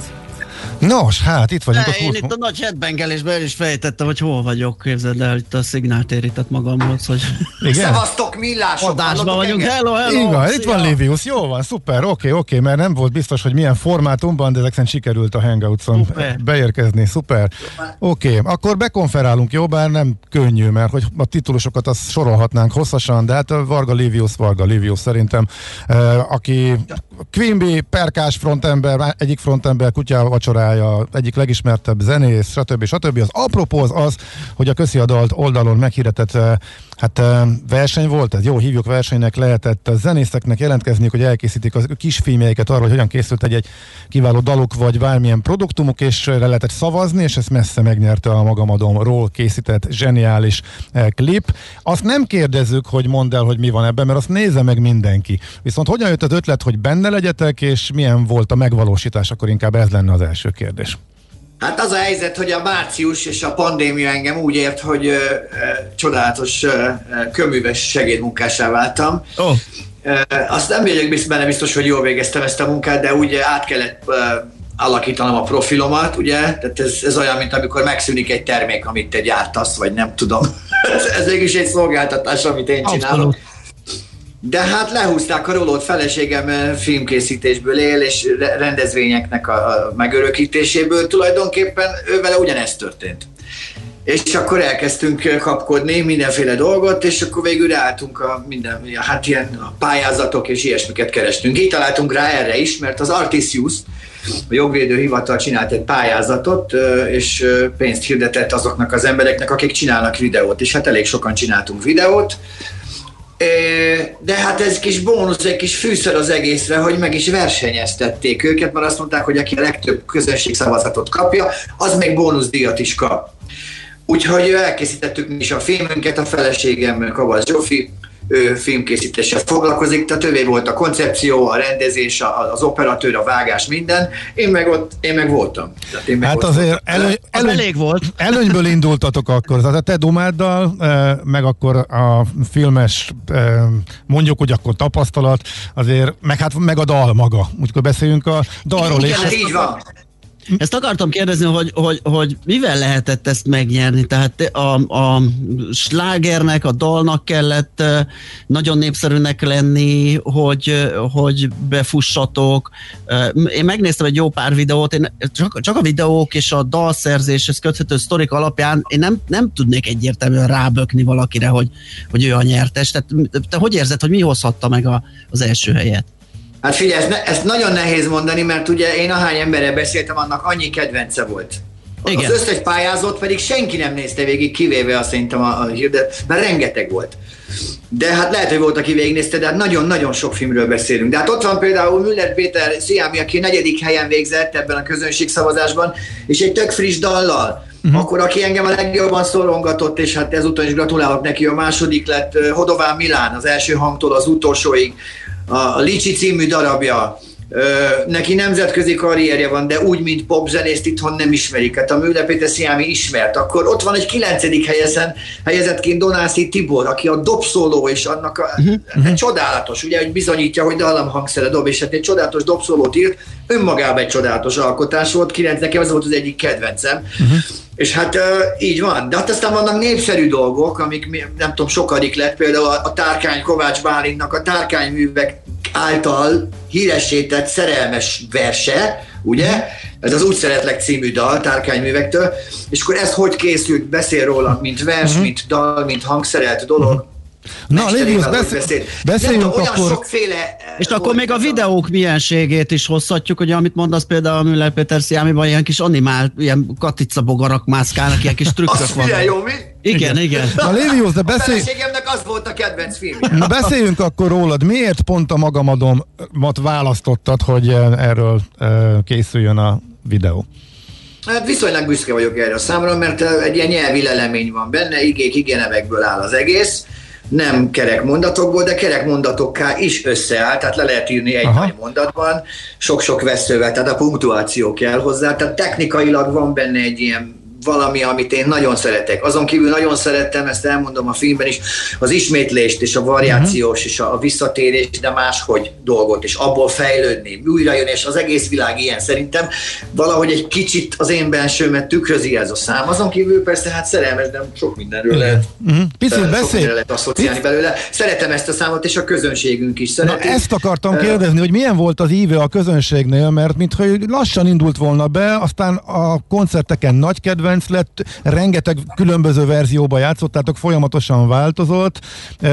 Nos, hát itt vagyunk. A én itt a nagy headbangelésben el is fejtettem, hogy hol vagyok, képzeld el, itt a szignál térített magamhoz, hogy... Igen? Szevasztok, millások! Adásban vagyunk, hello, hello! Igen, itt van Livius, jó van, szuper, oké, okay, oké, okay, mert nem volt biztos, hogy milyen formátumban, de ezek szerint sikerült a Hangouts-on szuper. beérkezni, szuper. Oké, okay, akkor bekonferálunk, jó, bár nem könnyű, mert hogy a titulusokat azt sorolhatnánk hosszasan, de hát Varga Livius, Varga Livius szerintem, eh, aki Quimby, perkás frontember, egyik frontember, kutya vacsorája, egyik legismertebb zenész, stb. stb. Az apropó az az, hogy a közhiadalt oldalon meghirdetett eh, Hát verseny volt, ez jó, hívjuk versenynek, lehetett a zenészeknek jelentkezniük, hogy elkészítik a kisfilmjeiket arról, hogy hogyan készült egy, egy kiváló daluk, vagy bármilyen produktumuk, és le lehetett szavazni, és ezt messze megnyerte a magamadomról készített zseniális eh, klip. Azt nem kérdezzük, hogy mondd el, hogy mi van ebben, mert azt nézze meg mindenki. Viszont hogyan jött az ötlet, hogy benne legyetek, és milyen volt a megvalósítás, akkor inkább ez lenne az első kérdés. Hát az a helyzet, hogy a március és a pandémia engem úgy ért, hogy ö, ö, csodálatos ö, köműves segédmunkássá váltam. Oh. Ö, azt nem vagyok benne biztos, hogy jól végeztem ezt a munkát, de úgy át kellett ö, alakítanom a profilomat, ugye? Tehát ez, ez olyan, mint amikor megszűnik egy termék, amit te gyártasz, vagy nem tudom. ez, ez mégis egy szolgáltatás, amit én csinálok. Abszolút. De hát lehúzták a rolót, feleségem eh, filmkészítésből él, és rendezvényeknek a, megörökítéséből. Tulajdonképpen ővele ugyanezt történt. És akkor elkezdtünk eh, kapkodni mindenféle dolgot, és akkor végül álltunk a minden, hát ilyen pályázatok és ilyesmiket kerestünk. Így találtunk rá erre is, mert az Artisius, a jogvédő hivatal csinált egy pályázatot, eh, és pénzt hirdetett azoknak az embereknek, akik csinálnak videót, és hát elég sokan csináltunk videót, de hát ez kis bónusz, egy kis fűszer az egészre, hogy meg is versenyeztették őket, mert azt mondták, hogy aki a legtöbb közönség szavazatot kapja, az még bónuszdíjat is kap. Úgyhogy elkészítettük mi is a filmünket, a feleségem Kavasz Zsófi, filmkészítéssel foglalkozik, tehát ővé volt a koncepció, a rendezés, az operatőr, a vágás, minden. Én meg ott, én meg voltam. Tehát én meg hát azért elő, elő, elég volt. Előnyből indultatok akkor, tehát a te dumáddal, meg akkor a filmes, mondjuk, hogy akkor tapasztalat, azért, meg hát meg a dal maga. Úgyhogy beszéljünk a dalról. Igen, és így van. Ezt akartam kérdezni, hogy, hogy, hogy mivel lehetett ezt megnyerni? Tehát a, a slágernek, a dalnak kellett nagyon népszerűnek lenni, hogy, hogy befussatok. Én megnéztem egy jó pár videót, én csak, csak a videók és a dalszerzéshez köthető sztorik alapján én nem, nem tudnék egyértelműen rábökni valakire, hogy, hogy ő a nyertes. Tehát te hogy érzed, hogy mi hozhatta meg a, az első helyet? Hát figyelj, ezt, ezt nagyon nehéz mondani, mert ugye én ahány emberrel beszéltem, annak annyi kedvence volt. Igen. Az összes pályázót pedig senki nem nézte végig, kivéve azt szerintem a, a hirdet, mert rengeteg volt. De hát lehet, hogy volt, aki végignézte, de hát nagyon-nagyon sok filmről beszélünk. De hát ott van például Müller Péter Sziámi, aki negyedik helyen végzett ebben a közönségszavazásban, és egy tök friss dallal. Uh-huh. Akkor aki engem a legjobban szorongatott, és hát ezúton is gratulálok neki, a második lett Hodován Milán, az első hangtól az utolsóig a Licsi című darabja, neki nemzetközi karrierje van, de úgy, mint popzenészt itthon nem ismerik. Hát a Müller Péter Sziámi ismert. Akkor ott van egy kilencedik helyezen, helyezettként Donászi Tibor, aki a dobszóló, és annak a, uh-huh. csodálatos, ugye, hogy bizonyítja, hogy dallamhangszere dob, és hát egy csodálatos dobszólót írt, önmagában egy csodálatos alkotás volt, kilenc nekem ez volt az egyik kedvencem. Uh-huh. És hát uh, így van. De hát aztán vannak népszerű dolgok, amik nem tudom, sokadik lett, például a, a Tárkány Kovács Bálintnak a Tárkányművek által híresített szerelmes verse, ugye? Mhm. Ez az Úgy szeretlek című dal Tárkányművektől, és akkor ez hogy készült, beszél róla, mint vers, uh-huh. mint dal, mint hangszerelt dolog. Uh-huh. Na, Lévius, beszél, beszéljünk olyan akkor... sokféle... Eh, És akkor még a videók mienségét is hozhatjuk, hogy amit mondasz például a Müller Péter Sziámiban, ilyen kis animál, ilyen katicabogarak mászkálnak, ilyen kis trükkök vannak. jó, mi? Igen, igen. igen. Na Lévius, de beszélj... A feleségemnek az volt a kedvenc filmje. Na beszéljünk akkor rólad. Miért pont a magamadomat választottad, hogy eh, erről eh, készüljön a videó? Hát viszonylag büszke vagyok erre a számra, mert egy ilyen nyelvi lelemény van benne, igék, igenevekből áll az egész, nem kerek mondatokból, de kerek mondatokká is összeáll, tehát le lehet írni egy Aha. nagy mondatban, sok-sok veszővel, tehát a punktuáció kell hozzá, tehát technikailag van benne egy ilyen valami, amit én nagyon szeretek. Azon kívül nagyon szerettem, ezt elmondom a filmben is, az ismétlést és a variációs uh-huh. és a, a visszatérés, de máshogy dolgot, és abból fejlődni, újra jön, és az egész világ ilyen szerintem valahogy egy kicsit az én bensőmet tükrözi ez a szám. Azon kívül persze hát szerelmes, de sok mindenről lehet. Uh-huh. Picit beszél. lehet asszociálni belőle. Szeretem ezt a számot, és a közönségünk is szereti. Na, ezt akartam kérdezni, hogy milyen volt az íve a közönségnél, mert mintha lassan indult volna be, aztán a koncerteken nagy kedvenc, kedvenc lett, rengeteg különböző verzióba játszottátok, folyamatosan változott,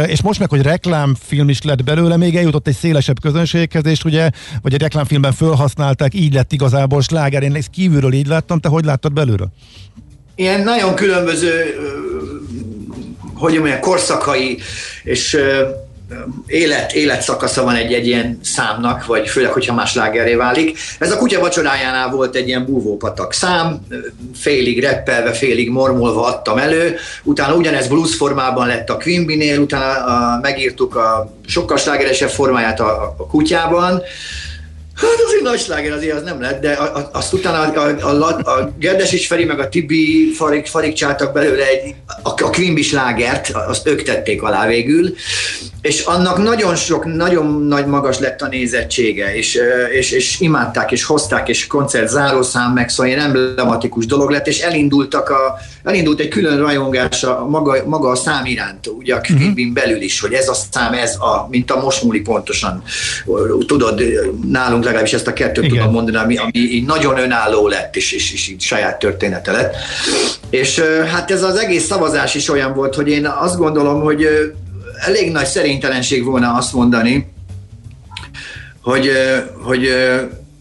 és most meg, hogy reklámfilm is lett belőle, még eljutott egy szélesebb közönséghez, és ugye, vagy egy reklámfilmben felhasználták, így lett igazából sláger. Én ezt kívülről így láttam, te hogy láttad belőle? Ilyen nagyon különböző, hogy mondjam, korszakai, és élet, életszakasza van egy, egy ilyen számnak, vagy főleg, hogyha más lágeré válik. Ez a kutya vacsorájánál volt egy ilyen búvópatak szám, félig reppelve, félig mormolva adtam elő, utána ugyanez blues formában lett a Quimby-nél, utána a, megírtuk a sokkal slágeresebb formáját a, a kutyában, Hát azért nagy sláger azért az nem lett, de azt utána a, a, a, a Gerdes is Feri meg a Tibi farik, farikcsáltak belőle egy, a, a Quimby slágert, azt ők tették alá végül, és annak nagyon sok, nagyon nagy magas lett a nézettsége, és, és, és imádták, és hozták, és koncert zárószám meg, szóval ilyen emblematikus dolog lett, és elindultak a, elindult egy külön rajongás a maga, maga a szám iránt, ugye a Quimby uh-huh. belül is, hogy ez a szám, ez a, mint a most múlik pontosan. Tudod, nálunk legalábbis ezt a kettőt Igen. tudom mondani, ami, ami így nagyon önálló lett, és, és, és így saját története lett. És hát ez az egész szavazás is olyan volt, hogy én azt gondolom, hogy elég nagy szerénytelenség volna azt mondani, hogy, hogy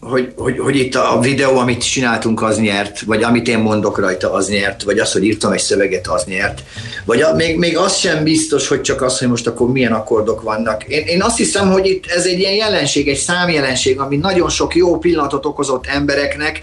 hogy, hogy, hogy itt a videó, amit csináltunk, az nyert, vagy amit én mondok rajta, az nyert, vagy az, hogy írtam egy szöveget, az nyert. Vagy a, még, még az sem biztos, hogy csak az, hogy most akkor milyen akkordok vannak. Én, én azt hiszem, hogy itt ez egy ilyen jelenség, egy számjelenség, ami nagyon sok jó pillanatot okozott embereknek,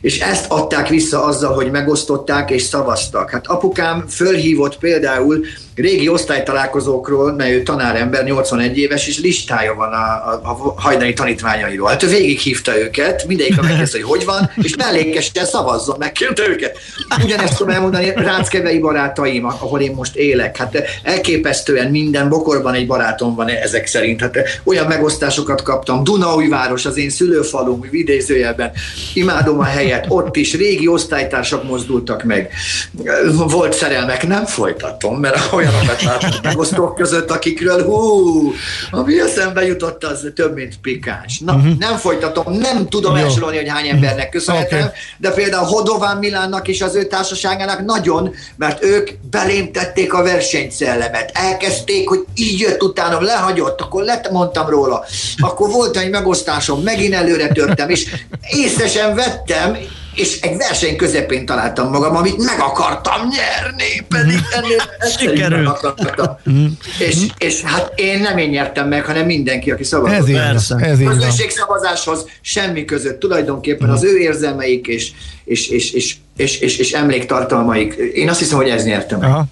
és ezt adták vissza azzal, hogy megosztották és szavaztak. Hát apukám fölhívott például régi osztálytalálkozókról, mert ő tanárember, 81 éves, és listája van a, a, a hajdani tanítványairól. Hát ő végighívta őket, mindegyik megkezdte, hogy hogy van, és mellékesen szavazzon, megkérte őket. Ugyanezt tudom elmondani ráckevei barátaim, ahol én most élek. Hát elképesztően minden bokorban egy barátom van ezek szerint. Hát olyan megosztásokat kaptam. Dunaújváros, az én szülőfalum, vidézőjelben. Imádom a helyet, ott is régi osztálytársak mozdultak meg. Volt szerelmek, nem folytatom, mert olyanokat láttam megosztók között, akikről hú, ami eszembe jutott, az több, mint pikáns. Na, uh-huh. nem folytatom, nem tudom Jó. elsorolni, hogy hány embernek köszönhetem, okay. de például Hodován Milánnak és az ő társaságának nagyon, mert ők belém tették a versenyszellemet. Elkezdték, hogy így jött utána, lehagyott, akkor lett, mondtam róla. Akkor volt egy megosztásom, megint előre törtem, és észre sem vettem, és egy verseny közepén találtam magam, amit meg akartam nyerni, pedig ennél sikerült. Mm. és, és hát én nem én nyertem meg, hanem mindenki, aki szavazott. Ez így, ez így szavazáshoz semmi között. Tulajdonképpen az ő érzelmeik és, és, és, és és, és, és emléktartalmaik. Én azt hiszem, hogy ez nyertem meg. Aha.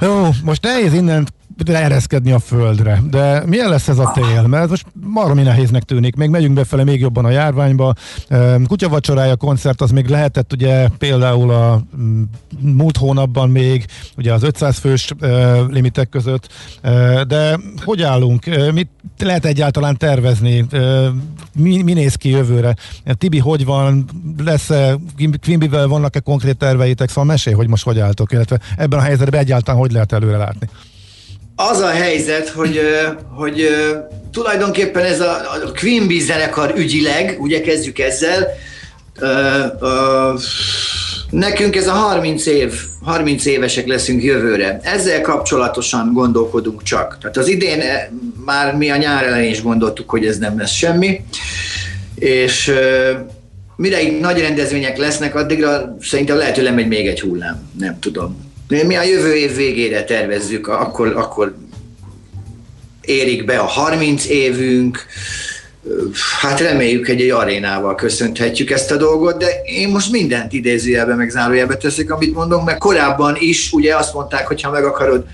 Jó, most nehéz innen leereszkedni a földre. De milyen lesz ez a tél? Mert most marmi nehéznek tűnik. Még megyünk befele még jobban a járványba. Kutyavacsorája koncert az még lehetett ugye például a mm, múlt hónapban még ugye az 500 fős limitek között. De hogy állunk? Mit lehet egyáltalán tervezni? Mi, mi néz ki jövőre? Tibi, hogy van? Lesz-e, Quimbivel vannak-e konkrét terveitek? Szóval mesélj, hogy most hogy álltok, illetve ebben a helyzetben egyáltalán hogy lehet előre látni? Az a helyzet, hogy, hogy tulajdonképpen ez a, a Quimby zenekar ügyileg, ugye kezdjük ezzel, nekünk ez a 30 év, 30 évesek leszünk jövőre. Ezzel kapcsolatosan gondolkodunk csak. Tehát az idén már mi a nyár elején is gondoltuk, hogy ez nem lesz semmi, és mire itt nagy rendezvények lesznek, addigra szerintem lehet, hogy lemegy még egy hullám, nem tudom. Mi a jövő év végére tervezzük, akkor, akkor érik be a 30 évünk, hát reméljük, hogy egy arénával köszönhetjük ezt a dolgot, de én most mindent idézőjelbe, meg zárójelbe teszek, amit mondok, mert korábban is ugye azt mondták, hogy ha meg akarod,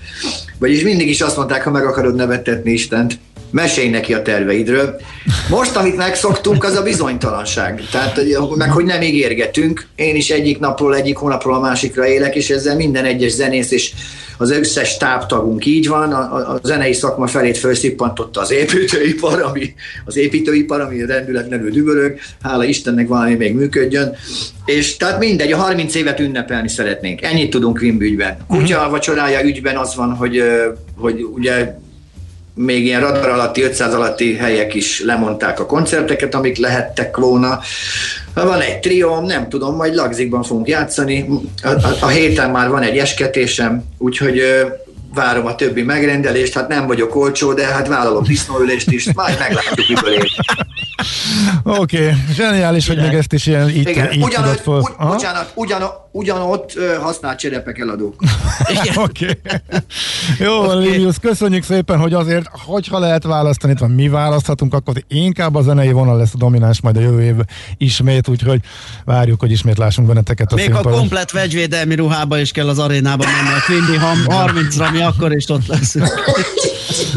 vagyis mindig is azt mondták, ha meg akarod nevetetni Istent, mesélj neki a terveidről. Most, amit megszoktunk, az a bizonytalanság. Tehát, meg hogy nem ígérgetünk. Én is egyik napról, egyik hónapról a másikra élek, és ezzel minden egyes zenész és az összes táptagunk így van. A, a zenei szakma felét felszippantotta az építőipar, ami, az építőipar, ami rendületlenül dübörög. Hála Istennek valami még működjön. És tehát mindegy, a 30 évet ünnepelni szeretnénk. Ennyit tudunk Vimbügyben. Kutya vacsorája ügyben az van, hogy, hogy ugye még ilyen radar alatti, 500 alatti helyek is lemondták a koncerteket, amik lehettek volna. Van egy trióm, nem tudom, majd Lagzikban fogunk játszani. A, a, a héten már van egy esketésem, úgyhogy várom a többi megrendelést, hát nem vagyok olcsó, de hát vállalom disznóülést is, majd meglátjuk, miből ér. Oké, okay. zseniális, hogy még ezt is ilyen így, Igen. így ugyanott, fel. Ugy, bocsánat, ugyan, ugyanott használt cserepek eladók. Oké. Okay. Jó, okay. Livius, köszönjük szépen, hogy azért, hogyha lehet választani, van mi választhatunk, akkor inkább a zenei vonal lesz a domináns majd a jövő év ismét, úgyhogy várjuk, hogy ismét lássunk benneteket a Még színpadon. a komplet vegyvédelmi ruhába is kell az arénába menni, a Quindi 30-ra mi akkor is ott lesz.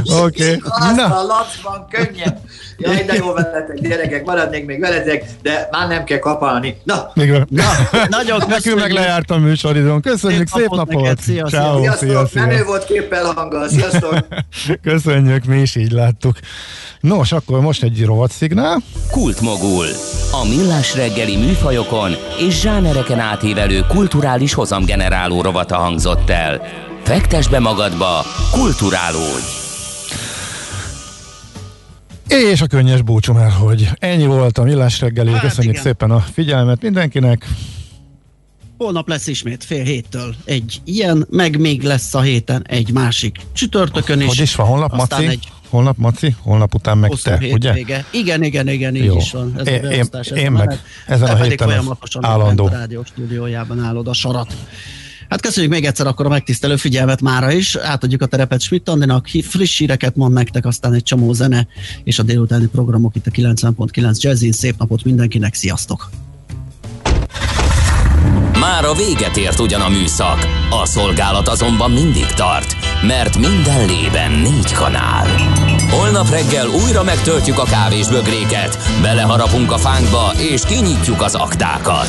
Oké. Okay. Na. a lacban könnyen. Jaj, de jó veletek, gyerekek, maradnék még veletek, de már nem kell kapálni. Na, még Na nagyon köszönjük. Nekünk meg lejárt a műsoridőn. Köszönjük, szép, szép napot. Neked. Szia, Ciao, Sziasztok, szia, szia. menő volt képpel hanggal. Sziasztok. Köszönjük, mi is így láttuk. Nos, akkor most egy rovatszignál. Kultmogul. A millás reggeli műfajokon és zsánereken átívelő kulturális hozamgeneráló rovata hangzott el. Fektes be magadba, kulturálódj! És a könnyes búcsú el, hogy ennyi volt a millás reggeli. Hát Köszönjük igen. szépen a figyelmet mindenkinek. Holnap lesz ismét fél héttől egy ilyen, meg még lesz a héten egy másik csütörtökön is. Hogy is van, holnap Maci? Egy holnap Maci, holnap után meg te, ugye? Vége. Igen, igen, igen, így Jó. is van. Ez én, a én, ez én meg ezen a héten az állandó. A rádió stúdiójában állod a sarat. Hát köszönjük még egyszer akkor a megtisztelő figyelmet mára is. Átadjuk a terepet Schmidt Andinak, friss híreket mond nektek, aztán egy csomó zene, és a délutáni programok itt a 90.9 Jazzin. Szép napot mindenkinek, sziasztok! Már a véget ért ugyan a műszak, a szolgálat azonban mindig tart, mert minden lében négy kanál. Holnap reggel újra megtöltjük a kávés bögréket, beleharapunk a fánkba és kinyitjuk az aktákat.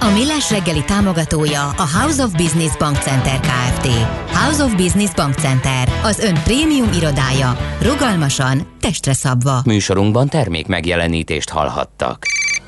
A Millás reggeli támogatója a House of Business Bank Center Kft. House of Business Bank Center, az ön prémium irodája, rugalmasan, testre szabva. Műsorunkban termék megjelenítést hallhattak.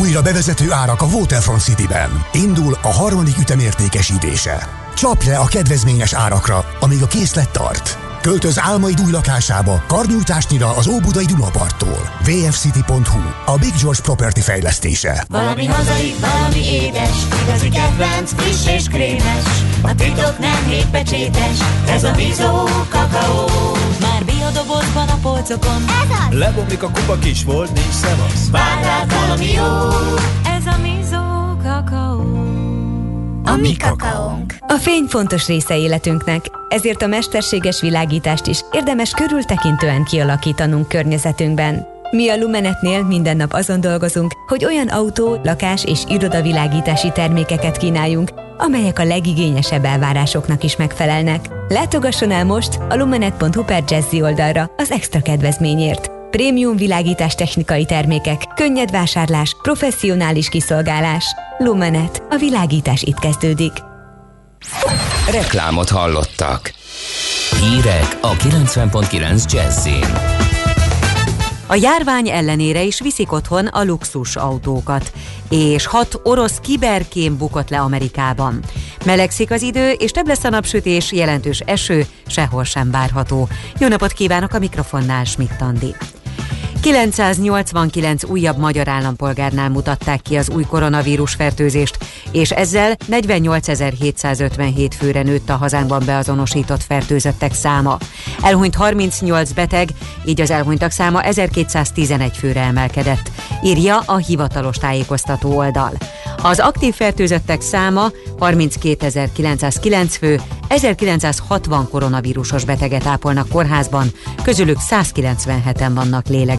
Újra bevezető árak a Waterfront City-ben. Indul a harmadik ütemértékesítése. Csap le a kedvezményes árakra, amíg a készlet tart. Költöz álmaid új lakásába, karnyújtásnyira az Óbudai Dunaparttól. vfcity.hu, a Big George Property fejlesztése. Valami hazai, valami édes, igazi kedvenc, friss és krémes. A titok nem hétpecsétes, ez a bizó kakaó. Már biodobozban a polcokon. Ez az! Lebomlik a kupa kis volt, nincs szevasz. Vár valami jó, ez a bizó kakaó. A mi kakaónk. A fény fontos része életünknek, ezért a mesterséges világítást is érdemes körültekintően kialakítanunk környezetünkben. Mi a Lumenetnél minden nap azon dolgozunk, hogy olyan autó, lakás és irodavilágítási termékeket kínáljunk, amelyek a legigényesebb elvárásoknak is megfelelnek. Látogasson el most a lumenet.hu per Jazzy oldalra az extra kedvezményért. Prémium világítás technikai termékek, könnyed vásárlás, professzionális kiszolgálás. Lumenet. A világítás itt kezdődik. Reklámot hallottak. Hírek a 90.9 Jazzin. A járvány ellenére is viszik otthon a luxus autókat, és hat orosz kiberkém bukott le Amerikában. Melegszik az idő, és több lesz a napsütés, jelentős eső, sehol sem várható. Jó napot kívánok a mikrofonnál, Schmidt Andi. 989 újabb magyar állampolgárnál mutatták ki az új koronavírus fertőzést, és ezzel 48.757 főre nőtt a hazánkban beazonosított fertőzöttek száma. Elhunyt 38 beteg, így az elhunytak száma 1211 főre emelkedett, írja a hivatalos tájékoztató oldal. Az aktív fertőzöttek száma 32.909 fő, 1960 koronavírusos beteget ápolnak kórházban, közülük 197-en vannak lélek